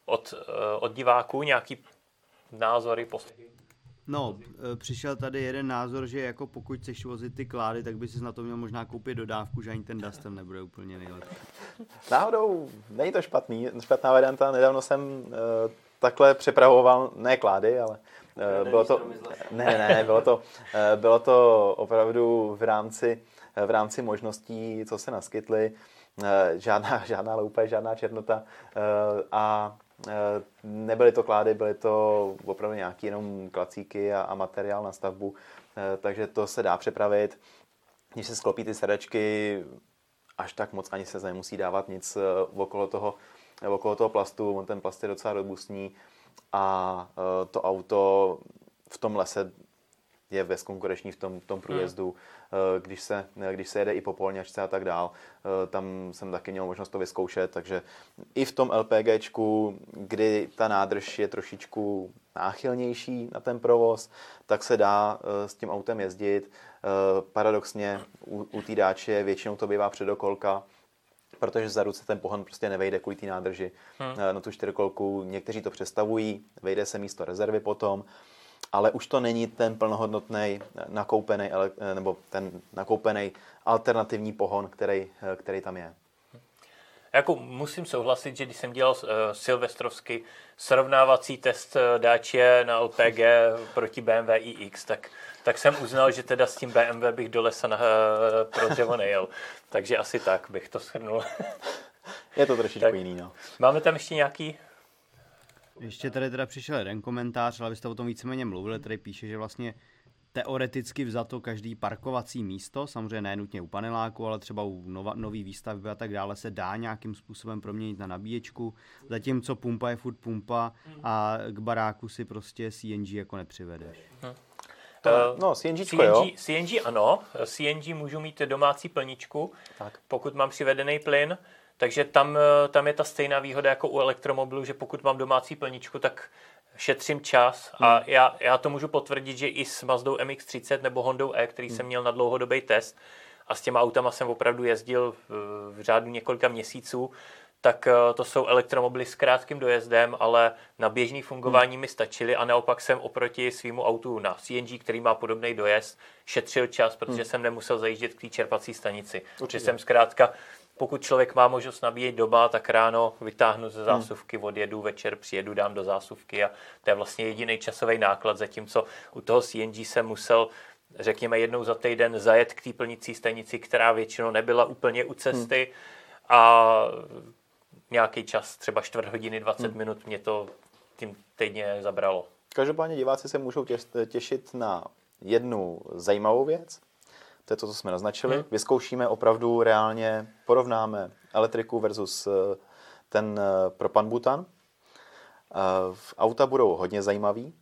od, uh, od diváků nějaký názory, postihy? No, e, přišel tady jeden názor, že jako pokud chceš vozit ty klády, tak by si na to měl možná koupit dodávku, že ani ten Duster nebude úplně nejlepší. Náhodou není to špatný, špatná varianta. Nedávno jsem uh, takhle přepravoval, ne klády, ale uh, bylo to, ne, ne, ne, bylo to, uh, bylo to opravdu v rámci, v rámci možností, co se naskytly. Uh, žádná, žádná loupe, žádná černota uh, a nebyly to klády, byly to opravdu nějaký jenom klacíky a, a materiál na stavbu, eh, takže to se dá připravit. Když se sklopí ty sedačky, až tak moc ani se nemusí dávat nic eh, okolo toho, okolo toho plastu, on ten plast je docela robustní a to auto v tom lese je bezkonkurenční v tom, v tom průjezdu. Hmm. Eh, když se, když se jede i po polňačce a tak dál. Eh, tam jsem taky měl možnost to vyzkoušet, takže i v tom LPGčku, kdy ta nádrž je trošičku náchylnější na ten provoz, tak se dá eh, s tím autem jezdit. Paradoxně u, u týdáče většinou to bývá předokolka, protože za ruce ten pohon prostě nevejde kvůli té nádrži hmm. na tu čtyřkolku. Někteří to přestavují, vejde se místo rezervy potom ale už to není ten plnohodnotný nakoupený, nebo ten nakoupený alternativní pohon, který, který tam je. Jako musím souhlasit, že když jsem dělal uh, silvestrovský srovnávací test uh, dáče na LPG proti BMW iX, tak, tak jsem uznal, že teda s tím BMW bych do lesa na, uh, pro dřevo nejel. Takže asi tak bych to shrnul. Je to trošičku tak, jiný, no. Máme tam ještě nějaký ještě tady teda přišel jeden komentář, ale byste o tom víceméně mluvili, tady píše, že vlastně teoreticky vzato každý parkovací místo, samozřejmě ne nutně u paneláku, ale třeba u nova, nový výstavby a tak dále, se dá nějakým způsobem proměnit na nabíječku, zatímco pumpa je furt pumpa a k baráku si prostě CNG jako nepřivedeš. Hm. To, no, CNG, CNG, jo. CNG ano, CNG můžu mít domácí plničku, tak. pokud mám přivedený plyn, takže tam, eh, tam je ta stejná výhoda jako u elektromobilu, že pokud mám domácí plničku, tak šetřím čas a hmm. já, já to můžu potvrdit, že i s Mazdou MX-30 nebo Hondou E, který hmm. jsem měl na dlouhodobý test a s těma autama jsem opravdu jezdil v, v řádu několika měsíců, tak eh, to jsou elektromobily s krátkým dojezdem, ale na běžný fungování hmm. mi stačily a naopak jsem oproti svýmu autu na CNG, který má podobný dojezd, šetřil čas, protože hmm. jsem nemusel zajíždět k té čerpací stanici. Určitě. Protože jsem zkrátka pokud člověk má možnost nabíjet doma, tak ráno vytáhnu ze hmm. zásuvky, odjedu, večer přijedu, dám do zásuvky a to je vlastně jediný časový náklad, zatímco u toho CNG jsem musel řekněme jednou za týden zajet k té plnicí stanici, která většinou nebyla úplně u cesty hmm. a nějaký čas, třeba čtvrt hodiny, 20 hmm. minut mě to tím týdně zabralo. Každopádně diváci se můžou těšit na jednu zajímavou věc, to je to, co jsme naznačili. Hmm. Vyzkoušíme opravdu reálně, porovnáme elektriku versus eh, ten eh, propan butan. Eh, auta budou hodně zajímavý,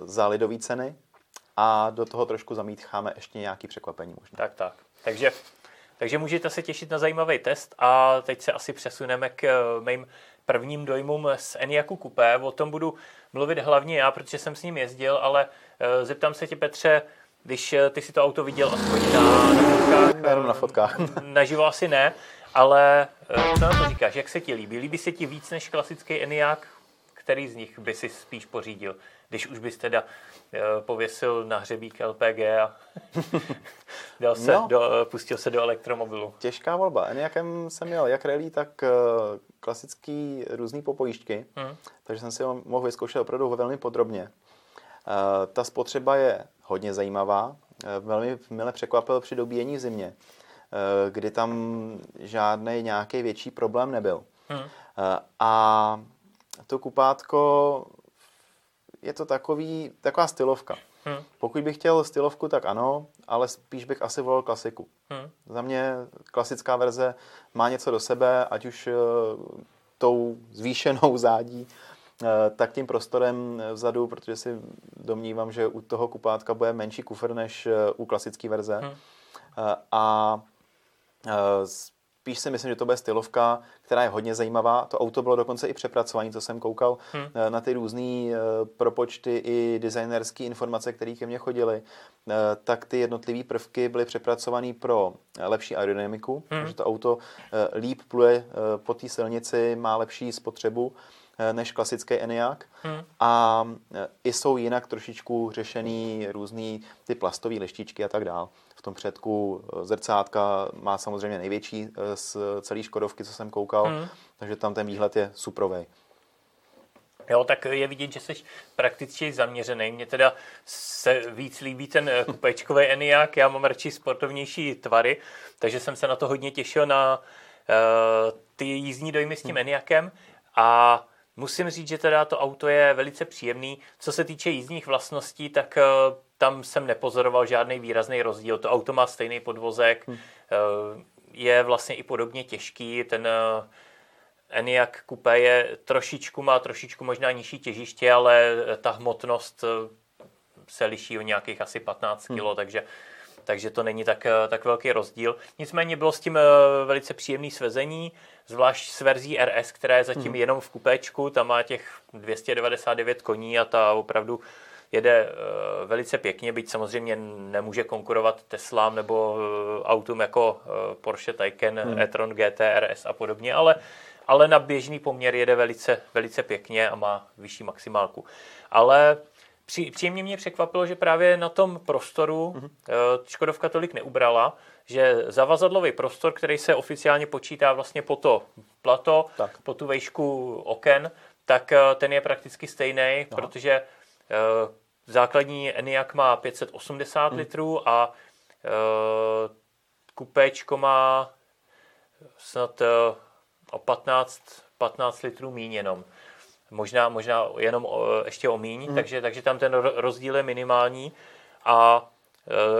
za lidové ceny a do toho trošku zamítcháme ještě nějaký překvapení možná. Tak, tak. Takže, takže můžete se těšit na zajímavý test a teď se asi přesuneme k mým prvním dojmům z Eniaku Coupé. O tom budu mluvit hlavně já, protože jsem s ním jezdil, ale zeptám se tě, Petře, když eh, ty si to auto viděl aspoň na, na fotkách. Jenom na fotkách. Naživo asi ne, ale eh, co na to říkáš? Jak se ti líbí? Líbí se ti víc než klasický Enyaq? Který z nich by si spíš pořídil? Když už bys teda eh, pověsil na hřebík LPG a [laughs] dal se no, do, pustil se do elektromobilu. Těžká volba. Enyaqem jsem měl jak rally, tak klasický různý popojížďky, hmm. takže jsem si ho mohl vyzkoušet opravdu velmi podrobně. Ta spotřeba je hodně zajímavá. Eh, velmi mile překvapil při dobíjení v zimě, eh, kdy tam žádný nějaký větší problém nebyl. Hmm. Eh, a to kupátko je to takový, taková stylovka. Hmm. Pokud bych chtěl stylovku, tak ano, ale spíš bych asi volil klasiku. Hmm. Za mě klasická verze má něco do sebe, ať už tou zvýšenou [laughs] zádí, tak tím prostorem vzadu, protože si domnívám, že u toho kupátka bude menší kufr než uh, u klasické verze. Hmm. A Spíš si myslím, že to bude stylovka, která je hodně zajímavá. To auto bylo dokonce i přepracování, co jsem koukal hmm. Eh, na ty různé eh, propočty i designerské informace, které ke mně chodily. Eh, tak ty jednotlivé prvky byly přepracované pro lepší aerodynamiku, hmm. že to auto líp pluje po té silnici, má lepší spotřebu než klasický Enyaq hmm. a i jsou jinak trošičku řešený různý ty plastové lištičky a tak dále tom předku eh, zrcátka má samozřejmě největší eh, z celé Škodovky, co jsem koukal, hmm. takže tam ten výhled je suprovej. Jo, tak je vidět, že jsi prakticky zaměřený. Mně teda se víc líbí ten eh, kupečkový Eniak, já mám radši sportovnější tvary, takže jsem se na to hodně těšil na uh, ty jízdní dojmy s tím hmm. Eniakem a musím říct, že teda to auto je velice příjemný. Co se týče jízdních vlastností, tak uh, tam jsem nepozoroval žádný výrazný rozdíl. To auto má stejný podvozek, hmm. je vlastně i podobně těžký. Ten eh, Enyaq Coupé je trošičku, má trošičku možná nižší těžiště, ale ta hmotnost se liší o nějakých asi 15 kg, hmm. takže takže to není tak, tak velký rozdíl. Nicméně bylo s tím velice příjemný svezení, zvlášť s verzí RS, která je zatím hmm. jenom v kupéčku, tam má těch 299 koní a ta opravdu jede eh, velice pěkně, byť samozřejmě nemůže konkurovat Teslám nebo eh, autům jako eh, Porsche Taycan, hmm. e-tron GT, RS a podobně, ale, ale na běžný poměr jede velice, velice pěkně a má vyšší maximálku. Ale při, příjemně mě překvapilo, že právě na tom prostoru hmm. Škodovka tolik neubrala, že zavazadlový prostor, který se oficiálně počítá vlastně po to plato, tak. po tu vejšku oken, tak ten je prakticky stejný, Aha. protože Eh, základní Eniak má 580 hmm. litrů a eh, kupéčko má snad eh, o 15, 15 litrů míň jenom. Možná, možná jenom ještě o míň, hmm. takže, takže tam ten rozdíl je minimální a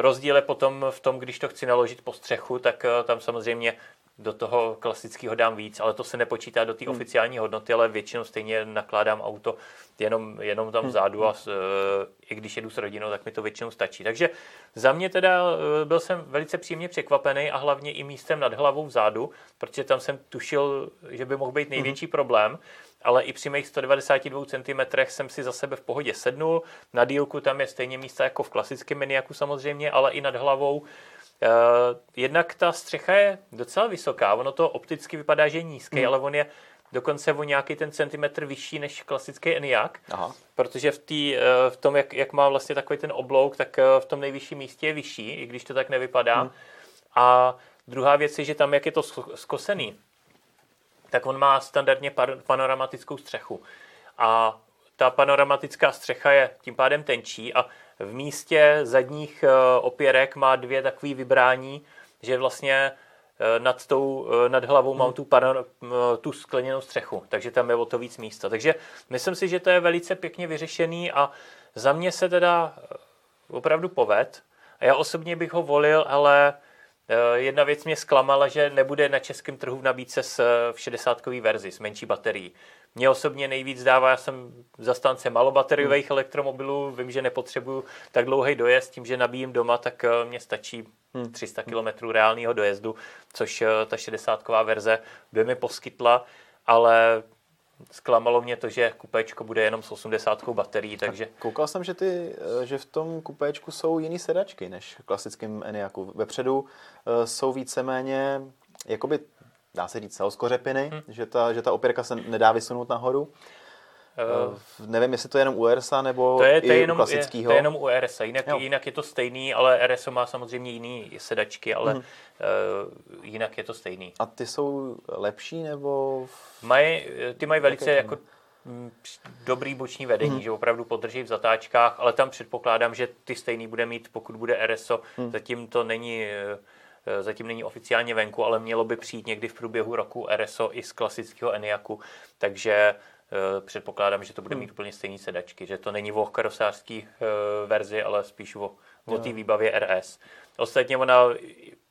rozdíl je potom v tom, když to chci naložit po střechu, tak tam samozřejmě do toho klasického dám víc, ale to se nepočítá do té hmm. oficiální hodnoty, ale většinou stejně nakládám auto jenom, jenom tam hmm. vzadu a s, i když jedu s rodinou, tak mi to většinou stačí. Takže za mě teda e, byl jsem velice příjemně překvapený a hlavně i místem nad hlavou vzadu, protože tam jsem tušil, že by mohl být největší hmm. problém, ale i při mých 192 cm jsem si za sebe v pohodě sednul. Na dílku tam je stejně místa jako v klasickém miniaku samozřejmě, ale i nad hlavou jednak ta střecha je docela vysoká, ono to opticky vypadá, že je nízký, hmm. ale on je dokonce o nějaký ten centimetr vyšší než klasický Enyaq, Aha. protože v, tý, uh, v tom, jak, jak má vlastně takový ten oblouk, tak uh, v tom nejvyšším místě je vyšší, i když to tak nevypadá. Hmm. A druhá věc je, že tam, jak je to skosený, tak on má standardně panoramatickou střechu. A ta panoramatická střecha je tím pádem tenčí a v místě zadních eh, opěrek má dvě takové vybrání, že vlastně eh, nad, tou, eh, nad hlavou mám tu, panor, tu skleněnou střechu, takže tam je o to víc místa. Takže myslím si, že to je velice pěkně vyřešený a za mě se teda opravdu poved. A já osobně bych ho volil, ale jedna věc mě zklamala, že nebude na českém trhu v nabídce s, v 60 verzi s menší baterií. Mě osobně nejvíc dává, já jsem zastánce malobateriových hmm. elektromobilů, vím, že nepotřebuju tak dlouhý dojezd, tím, že nabíjím doma, tak eh, mě stačí 300 hmm. km reálného dojezdu, což eh, ta 60 verze by mi poskytla, ale zklamalo mě to, že kupéčko bude jenom s 80 baterií, takže... Koukal jsem, že, ty, eh, že v tom kupéčku jsou jiný sedačky než v klasickém Eniaku. Vepředu jsou víceméně jakoby dá se říct, celskořepiny, hmm. že, ta, že ta opěrka se nedá vysunout nahoru. Uh, nevím, jestli to je jenom u RSA nebo to je, to je jenom, u klasického. Je, to je jenom u RSA, jinak, jinak je to stejný, ale RSO má samozřejmě jiný sedačky, ale hmm. uh, jinak je to stejný. A ty jsou lepší nebo? Maj, ty mají velice jako mm, dobrý boční vedení, hmm. že opravdu podrží v zatáčkách, ale tam předpokládám, že ty stejný bude mít, pokud bude RSO. Hmm. Zatím to není zatím není oficiálně venku, ale mělo by přijít někdy v průběhu roku RSO i z klasického Eniaku, takže předpokládám, že to bude mít úplně stejné sedačky, že to není o karosářský verzi, ale spíš o, o té výbavě RS. Ostatně ona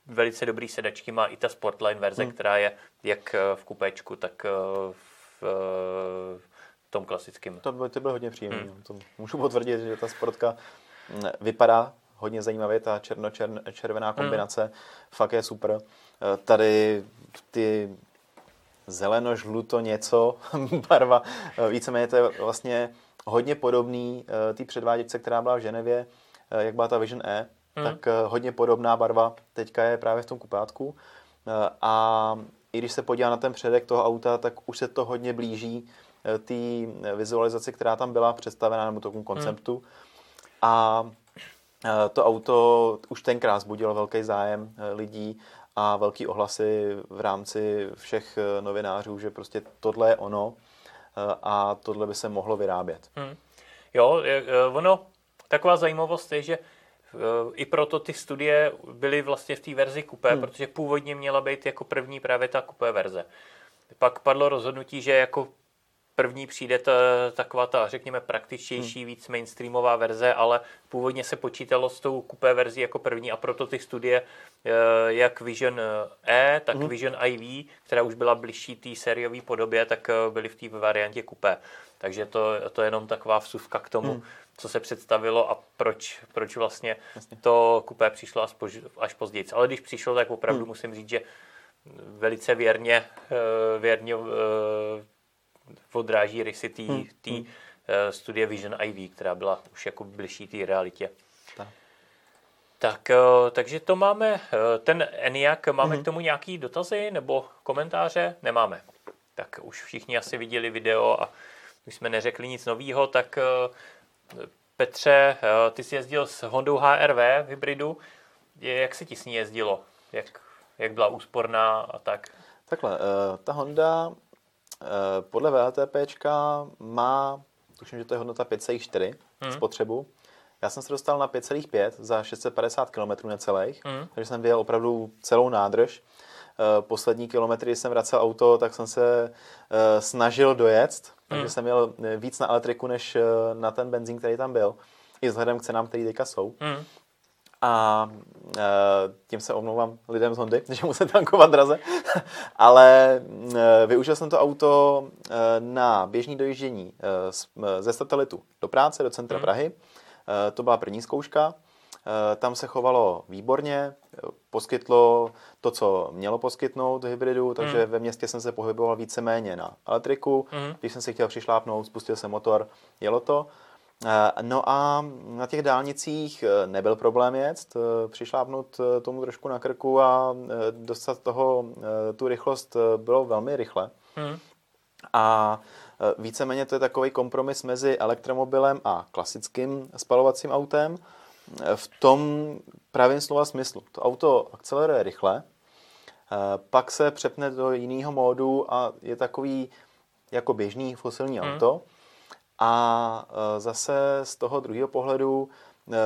velice dobrý sedačky má i ta Sportline verze, hmm. která je jak v kupečku, tak v, v tom klasickém. To by, to bylo hodně příjemné. Hmm. To můžu potvrdit, že ta sportka mm, vypadá hodně zajímavě, ta černo-červená hmm. kombinace hmm. fakt je super. Eh, tady ty zeleno, žluto, něco, [laughs] barva, eh, víceméně to je vlastně hodně podobný eh, té předváděčce, která byla v Ženevě, jak byla ta Vision E, hmm. tak hodně podobná barva teďka je právě v tom kupátku. A i když se podívá na ten předek toho auta, tak už se to hodně blíží té vizualizaci, která tam byla představená, nebo tomu konceptu. Hmm. A to auto už tenkrát zbudilo velký zájem lidí a velký ohlasy v rámci všech eh, novinářů, že prostě tohle je ono eh, a tohle by se mohlo vyrábět. Hmm. Jo, eh, ono, taková zajímavost je, že i proto ty studie byly vlastně v té verzi kupé, hmm. protože původně měla být jako první právě ta kupé verze. Pak padlo rozhodnutí, že jako první přijde ta, taková ta, řekněme, praktičtější, hmm. víc mainstreamová verze, ale původně se počítalo s tou kupé verzí jako první a proto ty studie eh, jak Vision E, tak hmm. Vision IV, která už byla bližší té sériové podobě, tak eh, byly v té variantě kupé. Takže to, to je jenom taková vsuvka k tomu, hmm. co se představilo a proč, proč vlastně Jasně. to kupé přišlo až, pož, až později. Ale když přišlo, tak opravdu hmm. musím říct, že velice věrně, věrně odráží rysy té hmm. hmm. Eh, studie Vision IV, která byla už jako bližší té realitě. Tak. Tak, eh, takže to máme, eh, ten ENIAC, máme hmm. k tomu nějaký dotazy nebo komentáře? Nemáme. Tak už všichni asi viděli video a už jsme neřekli nic nového, tak Petře, ty jsi jezdil s Hondou HRV v hybridu. Jak se ti s ní jezdilo? Jak, jak byla úsporná a tak? Takhle, ta Honda podle VLTP má, tuším, že to je hodnota 5,4 hmm. spotřebu. Já jsem se dostal na 5,5 za 650 km necelých, hmm. takže jsem vyjel opravdu celou nádrž. Eh, poslední kilometry, když jsem vracel auto, tak jsem se eh, snažil dojet, takže hmm. jsem měl víc na elektriku, než na ten benzín, který tam byl. I vzhledem k cenám, které teďka jsou. Hmm. A e, tím se omlouvám lidem z Hondy, [laughs] že musím tankovat draze. [laughs] Ale e, využil jsem to auto e, na běžný dojíždění ze satelitu do práce, do centra hmm. Prahy. To byla první zkouška. Tam se chovalo výborně, poskytlo to, co mělo poskytnout hybridu, takže hmm. ve městě jsem se pohyboval víceméně na elektriku. Hmm. Když jsem si chtěl přišlápnout, spustil jsem motor, jelo to. Eh, no a na těch dálnicích eh, nebyl problém jet, eh, přišlápnout tomu trošku na krku a dostat toho, tu rychlost bylo velmi rychle. Hmm. A víceméně to je takový kompromis mezi elektromobilem a klasickým spalovacím autem. V tom pravém slova smyslu. To auto akceleruje rychle, pak se přepne do jiného módu a je takový jako běžný fosilní hmm. auto. A e, zase z toho druhého pohledu e,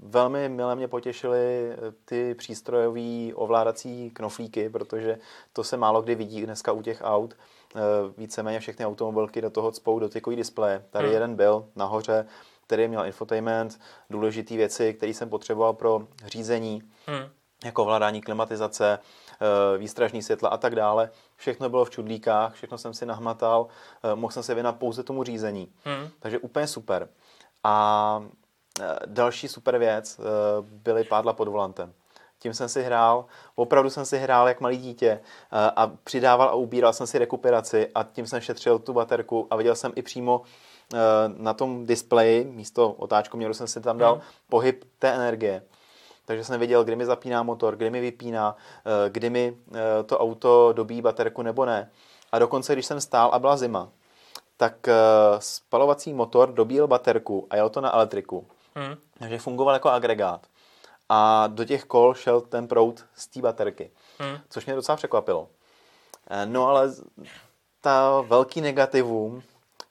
velmi milé mě potěšily e, ty přístrojové ovládací knoflíky, protože to se málo kdy vidí dneska u těch aut. Víceméně všechny automobilky do toho cpou dotykový displeje. Tady hmm. jeden byl nahoře, který měl infotainment, důležité věci, které jsem potřeboval pro řízení, hmm. jako ovládání klimatizace, Eh, výstražní světla a tak dále. Všechno bylo v čudlíkách, všechno jsem si nahmatal, eh, mohl jsem se věnat pouze tomu řízení. Hmm. Takže úplně super. A eh, další super věc byly pádla pod volantem. Tím jsem si hrál, opravdu jsem si hrál jak malý dítě a přidával a ubíral jsem si rekuperaci a tím jsem šetřil tu baterku a viděl jsem i přímo na tom displeji, místo otáčkoměru jsem si tam dal hmm. pohyb té energie takže jsem věděl, kdy mi zapíná motor, kdy mi vypíná, eh, kdy mi eh, to auto dobíjí baterku nebo ne. A dokonce, když jsem stál a byla zima, tak eh, spalovací motor dobíjel baterku a jel to na elektriku. Hmm. Takže fungoval jako agregát. A do těch kol šel ten proud z té baterky, hmm. což mě docela překvapilo. No ale ta velký negativum,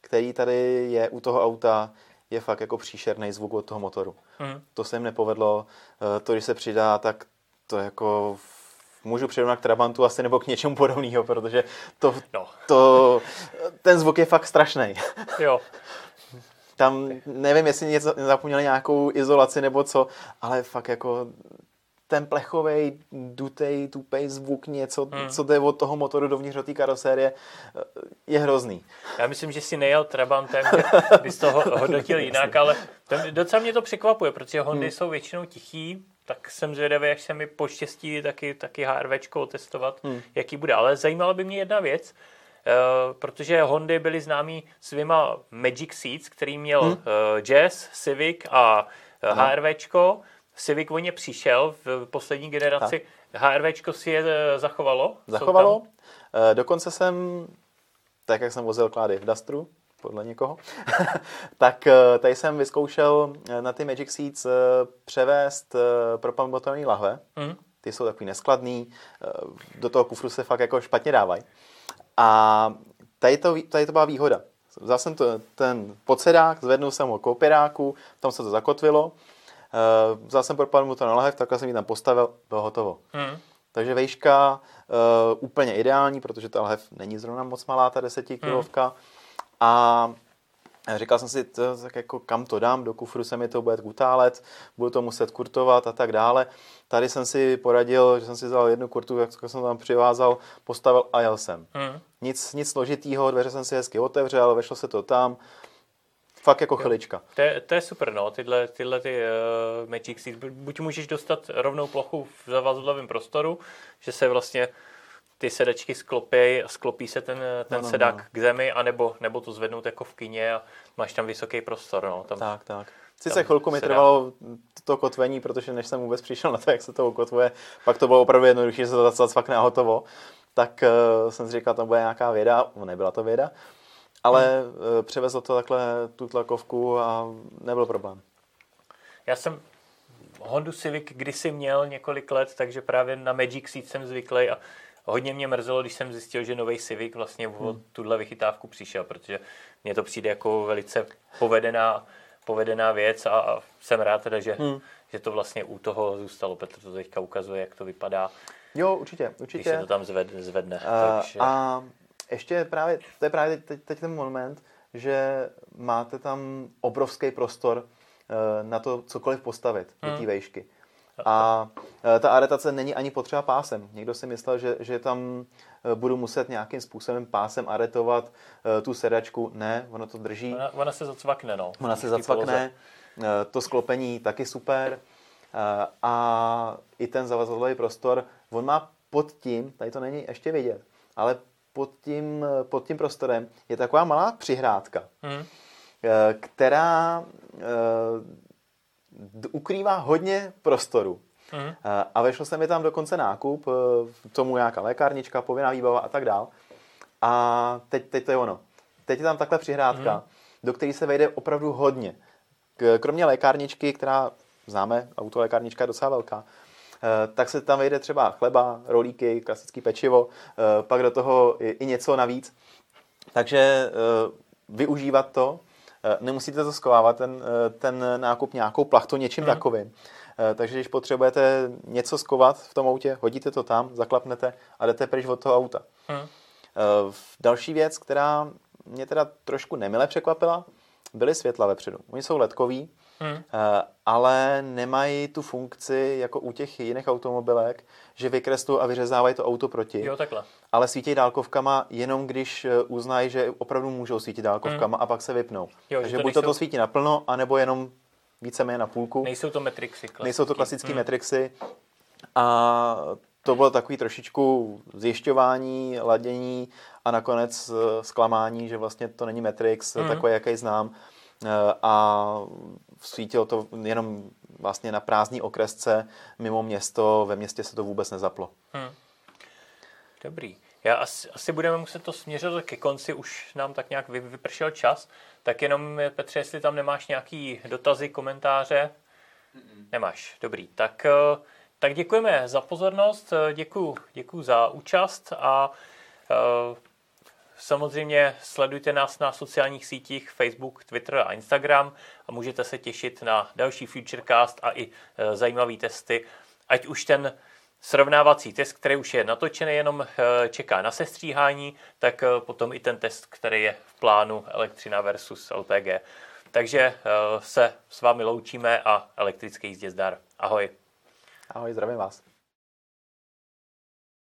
který tady je u toho auta, je fakt jako příšerný zvuk od toho motoru. Hmm. To se jim nepovedlo. Eh, to, když se přidá, tak to jako můžu přirovnat k Trabantu asi nebo k něčemu podobného, protože to, no. to, ten zvuk je fakt strašný. Jo. Tam nevím, jestli něco zapomněli nějakou izolaci nebo co, ale fakt jako ten plechový, dutej, tupej zvuk, něco, hmm. co jde od toho motoru dovnitř do té karosérie, eh, je hrozný. Já myslím, že si nejel Trabantem, bys to [laughs] hodnotil jinak, ale to, docela mě to překvapuje, protože Hondy hmm. jsou většinou tichý, tak jsem zvědavý, jak se mi poštěstí taky, taky HRVčko testovat, hmm. jaký bude. Ale zajímala by mě jedna věc, Uh, protože Hondy byly známý svýma Magic Seats, který měl hmm. uh, Jazz, Civic a uh, HRVčko. Civic o ně přišel v poslední generaci. Tak. HRVčko si je zachovalo? Zachovalo. Dokonce jsem, tak jak jsem vozil klády v Dustru, podle někoho, [laughs] tak tady jsem vyzkoušel na ty Magic Seats převést propanbotelné lahve. Mm. Ty jsou takový neskladný, do toho kufru se fakt jako špatně dávají. A tady to, tady to byla výhoda. Vzal jsem to, ten podsedák, zvednul jsem ho k operáku, tam se to zakotvilo, vzal jsem propadl mu to na lahev, takhle jsem ji tam postavil, bylo hotovo. Hmm. Takže vejška uh, úplně ideální, protože ta lahev není zrovna moc malá, ta 10 kilovka. Hmm. A Říkal jsem si, to, tak jako kam to dám, do kufru se mi to bude utálet, budu to muset kurtovat a tak dále. Tady jsem si poradil, že jsem si vzal jednu kurtu, jak jsem tam přivázal, postavil a jel jsem. Hmm. Nic, nic složitýho, dveře jsem si hezky otevřel, vešlo se to tam. Fakt jako chvilička. To je, to je super, no, tyhle, tyhle ty uh, Magic Seeds. Buď můžeš dostat rovnou plochu v zavazadlovém prostoru, že se vlastně ty sedačky sklopí, sklopí se ten, ten no, no, sedák no. k zemi, anebo, nebo to zvednout jako v kině a máš tam vysoký prostor. No. Tam, tak, tak. Sice chvilku mi trvalo to kotvení, protože než jsem vůbec přišel na to, jak se to ukotvuje, pak to bylo opravdu jednoduché, že se to zacvakne a hotovo. Tak uh, jsem si říkal, tam bude nějaká věda, no, nebyla to věda, ale hmm. převezl to takhle tu tlakovku a nebyl problém. Já jsem Hondu Civic kdysi měl několik let, takže právě na Magic Seat jsem zvyklý a hodně mě mrzelo, když jsem zjistil, že nový Civic vlastně hmm. o tuhle vychytávku přišel, protože mně to přijde jako velice povedená, povedená věc a, a jsem rád teda, že, hmm. že to vlastně u toho zůstalo. Petr to teďka ukazuje, jak to vypadá. Jo, určitě, určitě. Když se to tam zved, zvedne. Uh, takže... A ještě právě, to je právě teď, teď ten moment, že máte tam obrovský prostor uh, na to cokoliv postavit hmm. do té vejšky. A e, ta aretace není ani potřeba pásem. Někdo si myslel, že, že tam e, budu muset nějakým způsobem pásem aretovat tu sedačku. Ne, ono to drží. Ona, ona se zacvakne, no. Ona se zacvakne. To sklopení taky super. A i ten zavazadlový prostor, on má pod tím, tady to není ještě vidět, ale pod tím, pod tím prostorem je taková malá přihrádka, hmm. která ukrývá hodně prostoru. Mm. A vešlo se mi tam dokonce nákup, eh, tomu nějaká lékárnička, povinná výbava a tak dál. A teď, teď to je ono. Teď je tam takhle přihrádka, mm. do které se vejde opravdu hodně. Kromě lékárničky, která známe, autolékárnička je docela velká, eh, tak se tam vejde třeba chleba, rolíky, klasický pečivo, pak do toho i něco navíc. Takže využívat to Eh, nemusíte to skovávat, ten, eh, ten nákup nějakou plachtou něčím hmm. takovým. Eh, takže když potřebujete něco skovat v tom autě, hodíte to tam, zaklapnete a jdete pryč od toho auta. Hmm. Další věc, která mě teda trošku nemile překvapila, byly světla vepředu. Oni jsou ledkový, hmm. ale nemají tu funkci jako u těch jiných automobilek, že vykreslují a vyřezávají to auto proti. Jo, takhle. Ale svítí dálkovkama jenom když eh, uznají, že opravdu můžou svítit dálkovkama hmm. a pak se vypnou. Jo, Takže to buď nejsou... to svítí naplno, anebo jenom víceméně na půlku. Nejsou to metrixy. Klasický. Nejsou to klasické hmm. metrixy. A to bylo takový trošičku zjišťování, ladění a nakonec eh, zklamání, že vlastně to není Matrix, mm. takový, jaký znám. Eh, a svítilo to jenom vlastně na prázdný okresce mimo město, ve městě se to vůbec nezaplo. Hmm. Dobrý. Já asi, asi budeme muset to směřovat ke konci, už nám tak nějak vypršel čas. Tak jenom, Petře, jestli tam nemáš nějaký dotazy, komentáře? Mm-mm. Nemáš, dobrý. Tak, eh, tak děkujeme za pozornost, děkuji, děkuji za účast a uh, Samozřejmě sledujte nás na sociálních sítích Facebook, Twitter a Instagram a můžete se těšit na další Futurecast a i e, zajímavé testy. Ať už ten srovnávací test, který už je natočený, jenom čeká na sestříhání, tak potom i ten test, který je v plánu elektřina versus LPG. Takže se s vámi loučíme a elektrické jízdě zdar. Ahoj. Ahoj, zdravím vás.